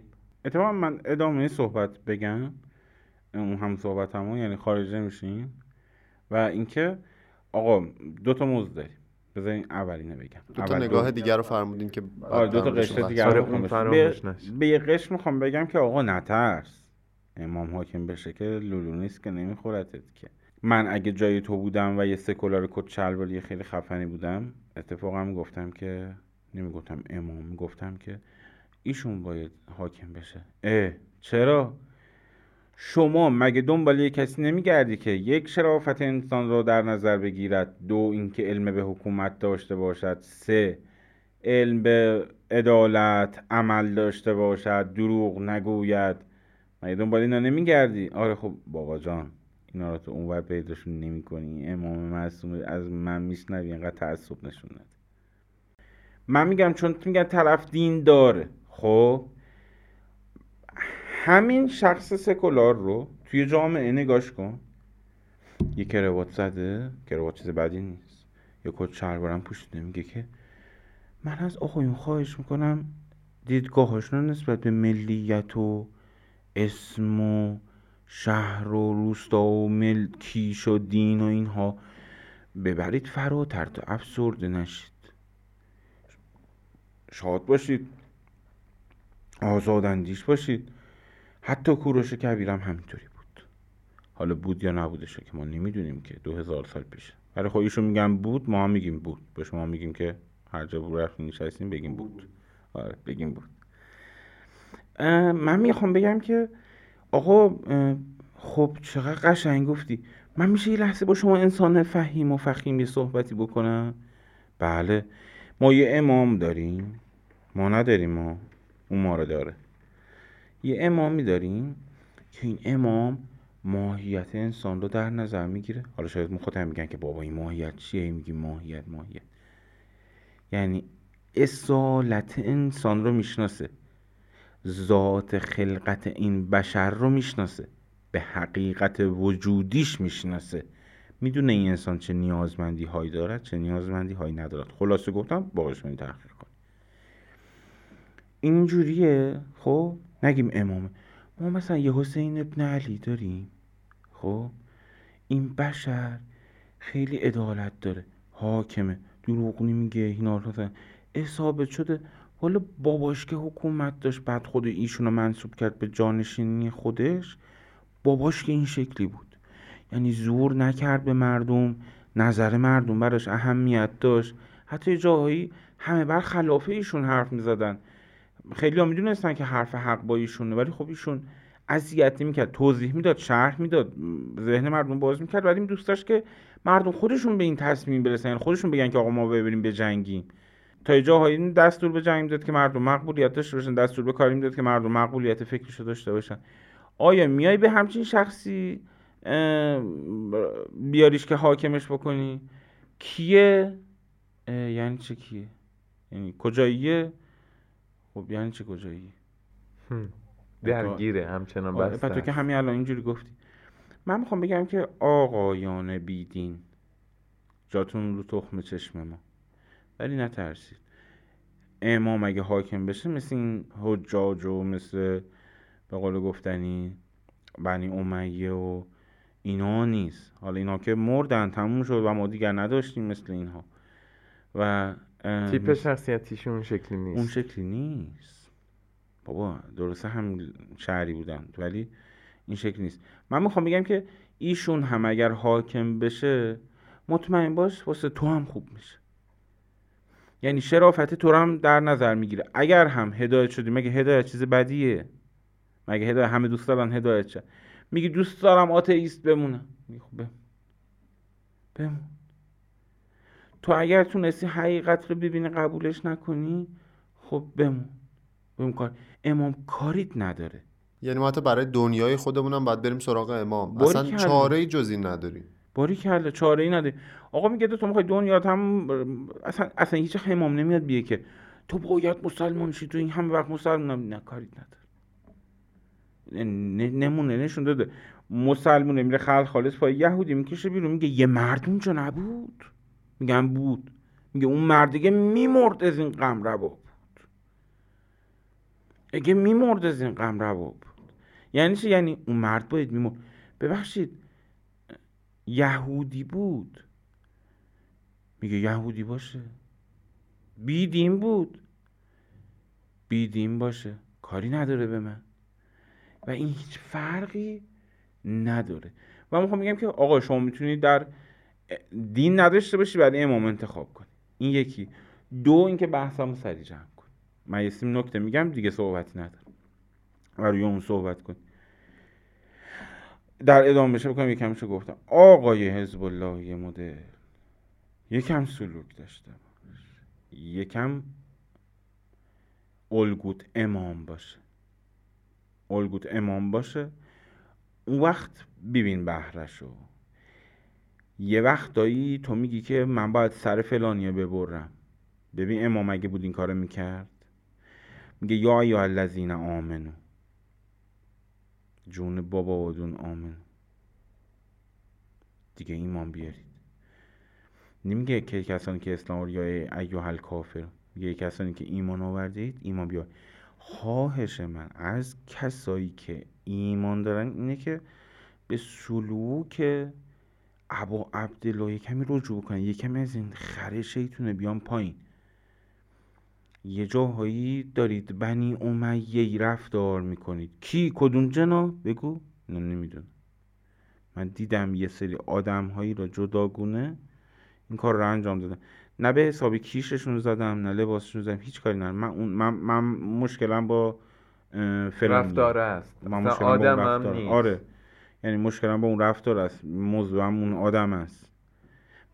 اتفاقا من ادامه صحبت بگم. اون هم صحبت همون یعنی خارج نمیشیم. و اینکه آقا دو تا موضوع داریم. بذارین اولینه بگم. دو تا اول نگاه دیگر رو فرمودین که آره دو تا قشر آره، رو. فراموش به, یه قشر می‌خوام بگم که آقا نترس. امام حاکم بشه که لولو نیست که نمیخورتت که. من اگه جای تو بودم و یه سکولار کت خیلی خفنی بودم اتفاقا گفتم که نمی‌گفتم امام می‌گفتم که ایشون باید حاکم بشه. اه چرا؟ شما مگه دنبال یه کسی نمیگردی که یک شرافت انسان را در نظر بگیرد؟ دو اینکه علم به حکومت داشته باشد. سه علم به عدالت عمل داشته باشد. دروغ نگوید. مگه دنبال اینا نمیگردی؟ آره خب بابا جان اینا رو تو اونور پیداشون نمی کنی امام معصوم از من میشنوی اینقدر تعصب نشون ندی من میگم چون تو میگن طرف دین داره. خب؟ همین شخص سکولار رو توی جامعه نگاش کن. یه کروات زده. کروات چیز بدی نیست. یه کت شلوارم پوشیده. میگه که من از آقایون خواهش می‌کنم دیدگاهاشون رو نسبت به ملیت و اسم و شهر و روستا و ملکیش و دین و اینها ببرید فراتر تا افسرده نشید. شاد باشید. آزاداندیش باشید. حتی کوروش کبیرم همینطوری بود. حالا بود یا نبودشه که ما نمی‌دونیم که دو هزار سال پیشه. ولی خب ایشون میگم بود ما هم میگیم بود. به شما میگیم که هر جا رفتیم نشستیم بگیم بود. آره بگیم بود. من می‌خوام بگم که آقا خب چقدر قشنگ گفتی. من میشه یه لحظه با شما انسان فهیم و فخیم یه صحبتی بکنم؟ بله. ما یه امام داریم. ما نداریم ما. اون ما رو داره. یه امامی داریم که این امام ماهیت انسان رو در نظر می‌گیره. حالا شاید خودم میگن که بابا این ماهیت چیه؟ میگی ماهیت ماهیت. یعنی اصالت انسان رو می‌شناسه. ذات خلقت این بشر رو می‌شناسه. به حقیقت وجودیش می‌شناسه. می‌دونه این انسان چه نیازمندی هایی دارد چه نیازمندی هایی ندارد. خلاصه گفتم باقیش تحقیق کن اینجوریه خب؟ نگیم امامه. ما مثلا یه حسین ابن علی داریم. خب؟ این بشر خیلی عدالت داره. حاکمه. دروغ نمیگه اینا رو اصابت شده حالا باباش که حکومت داشت بعد خود ایشون رو منصوب کرد به جانشینی خودش. باباش که این شکلی بود. یعنی زور نکرد به مردم نظر مردم براش اهمیت داشت. حتی جاهایی همه بر خلافه ایشون حرف می‌زدن. خیلی ها می‌دونستن که حرف حق با ایشونه ولی خب ایشون اذیت می‌کرد توضیح می‌داد شرح می‌داد ذهن مردم باز می‌کرد. ولی دوست داشت که مردم خودشون به این تصمیم برسن یعنی خودشون بگن که آقا ما ببریم به جنگیم. تا جاهایی دستور به جنگ داد که مردم مقبولیت داشته باشن دستور به کاری داد که مردم مقبولیت فکریشو داشته باشن. آیا میای به همچین شخصی بیاریش که حاکمش بکنی؟ کیه؟ یعنی چه کیه؟ یعنی کجاییه؟ خب یعنی چه کجایی؟ درگیره همچنان بسته تو که همین الان اینجوری گفتی. من می‌خوام بگم که آقایان بیدین جاتون رو تخم چشم ما. ولی نترسید. امام اگه حاکم بشه مثل این حجاج و مثل به قول گفتنی بنی امیه و اینا نیست. حالا اینا که مردن تموم شد و ما دیگر نداشتیم مثل اینها. و تیپ شخصیتیشون اون شکلی نیست. اون شکلی نیست. بابا درسته هم شهری بودن ولی این شکل نیست. من می‌خوام بگم که ایشون هم اگر حاکم بشه مطمئن باش واسه تو هم خوب میشه. یعنی شرافت تو هم در نظر می‌گیره. اگر هم هدایت شدی مگه هدایت چیز بدیه؟ مگه هدایت همه دوست دارن هدایت شد میگی دوست دارم آتئیست بمونم. خب بمون. تو اگر تونستی حقیقت رو ببینی قبولش نکنی خب بمون. بمون کار. امام کاریت نداره. یعنی ما حتی برای دنیای خودمونم باید بریم سراغ امام. اصلا چاره ای جز این نداریم. باری کرده چاره ای نداری آقا میگه تو می‌خوای دنیا هم اصلا اصلا هیچ امام نمیاد بیه که تو باید مسلمان شی تو این همه وقت مسلمان نه کاری نداره. نمونه نشون داده. مسلمونه میره خلق خالص پای یهودی می‌کشه بیرون میگه یه مرد اونجا نبود. میگم بود. میگه اون مرد دیگه میمرد از این غم روا بود. اگه میمرد از این غم روا بود. یعنی چی؟ یعنی اون مرد باید میمرد. ببخشید یهودی بود. میگه یهودی باشه. بیدین بود. بیدین باشه. کاری نداره به من. و این هیچ فرقی نداره. و می‌خوام میگم که آقا شما می‌تونید در دین نداشته باشی برای امام انتخاب کنی. این یکی. دو اینکه بحثمو سری جمع کن من یه نکته میگم دیگه صحبتی ندارم. و روی اون صحبت کن در ادامه بشه بکنم یکم چه گفتم. آقای حزب الله یه مدل. یکم سلوک داشته یکم الگوت امام باشه. الگوت امام باشه. اون وقت ببین بهرشو یه وقت دایی تو میگی که من باید سر فلانیه ببرم. ببین امام اگه بود این کارو می‌کرد؟ میگه یا یا الذین آمنو. جون بابا و دون آمنو. دیگه ایمان بیارید. نمیگه که کسانی که اسلام یا ایوه کافر میگه کسانی که ایمان آوردید ایمان بیار. خواهش من از کسایی که ایمان دارن اینه که به سلوک ابا عبدالله کمی رجوع کنن یه کمی از این خره شیطونه بیان پایین. یه جاهایی دارید بنی امیه رفتار می‌کنید. کی؟ کدوم جنا بگو. نه نمی‌دونم. من دیدم یه سری آدم هایی را جداگونه این کار رو انجام دادم نه به حساب کیششون زدم نه لباسشون زدم. هیچ کاری نه من اون من, من مشکلم با رفتار است. من مشکلم آدم با اون رفتار. آره. یعنی مشکلم با اون رفتار است. موضوعم اون آدم است.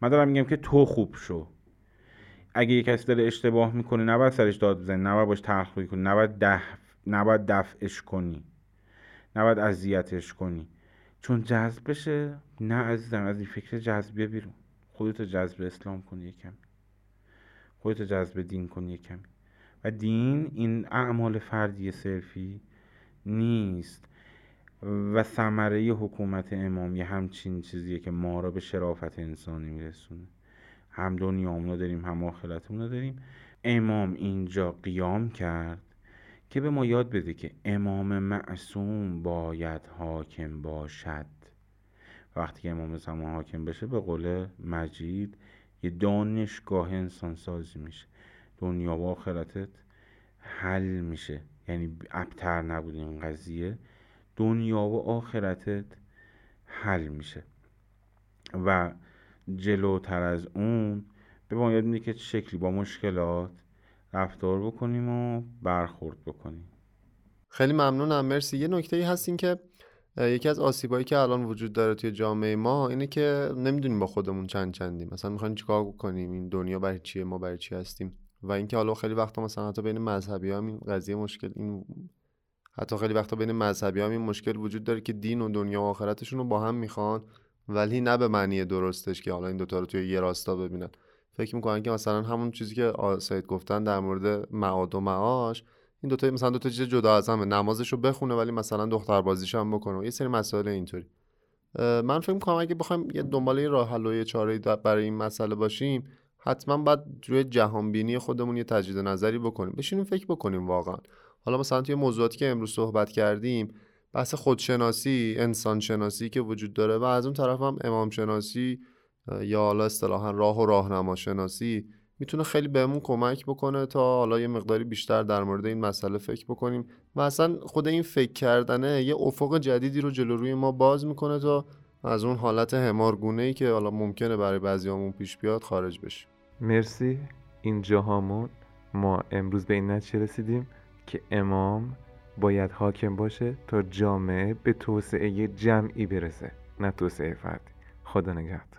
من دارم میگم که تو خوب شو. اگه یه کسی داره اشتباه می‌کنه نباید سرش داد بزنی نباید باش تحقیق کنی نباید دفع نباید دفعش کنی. نباید اذیتش کنی. چون جذب بشه. نه عزیزم از این فکر جذبیه بیرون. خودت جذب اسلام کنی یکم خودت جذب دین کنی کمی. و دین این اعمال فردی صرفی نیست. و ثمره حکومت امامی همچین چیزیه که ما را به شرافت انسانی میرسونه. هم دنیامون رو داریم هم آخرتمون رو داریم. امام اینجا قیام کرد که به ما یاد بده که امام معصوم باید حاکم باشد. وقتی که امام زمان حاکم بشه به قول مجید یه دانشگاه انسان سازی میشه. دنیا و آخرتت حل میشه. یعنی ابتر نبود این قضیه. دنیا و آخرتت حل میشه. و جلوتر از اون به ما یاد میده که شکلی با مشکلات رفتار بکنیم و برخورد بکنیم. خیلی ممنونم. مرسی. یه نکته ای هست که یکی از آسیبایی که الان وجود داره توی جامعه ما اینه که نمی‌دونیم با خودمون چند چندیم. مثلا می‌خوایم چیکار کنیم این دنیا برای چیه؟ ما برای چی هستیم؟ و اینکه حالا خیلی وقتا مثلا حتی بین مذهبی هم این قضیه مشکل این حتی خیلی وقتا بین مذهبی هم این مشکل وجود داره که دین و دنیا و آخرتشون رو با هم می‌خوان ولی نه به معنی درستش که حالا این دوتا رو توی یه راستا ببینن. فکر می‌کنن که مثلا همون چیزی که سید گفتن در مورد معاد و معاش این دوتا مثلا دوتا چیز جدا از همه نمازش رو بخونه ولی مثلا دختر بازیش هم بکنه یه سری مسائل اینطوری. من فکر می‌کنم اگه بخوایم یه دنبال یه راه حل و یه چاره برای این مسئله باشیم حتما باید روی جهانبینی خودمون یه تجدید نظری بکنیم. بشینیم فکر بکنیم واقعا. حالا مثلا توی موضوعاتی که امروز صحبت کردیم بحث خودشناسی انسان شناسی که وجود داره و از اون طرف هم امام شناسی یا حالا اصطلاحا راه و راهنما شناسی می‌تونه خیلی بهمون کمک بکنه تا حالا یه مقداری بیشتر در مورد این مسئله فکر بکنیم و اصلا خود این فکر کردنه یه افق جدیدی رو جلو روی ما باز می‌کنه تا از اون حالت همارگونه ای که حالا ممکنه برای بعضیامون پیش بیاد خارج بشیم. مرسی. اینجا همون ما امروز به این نتیجه رسیدیم. که امام باید حاکم باشه تا جامعه به توسعه جمعی برسه نه توسعه فردی. خدا نگهدار.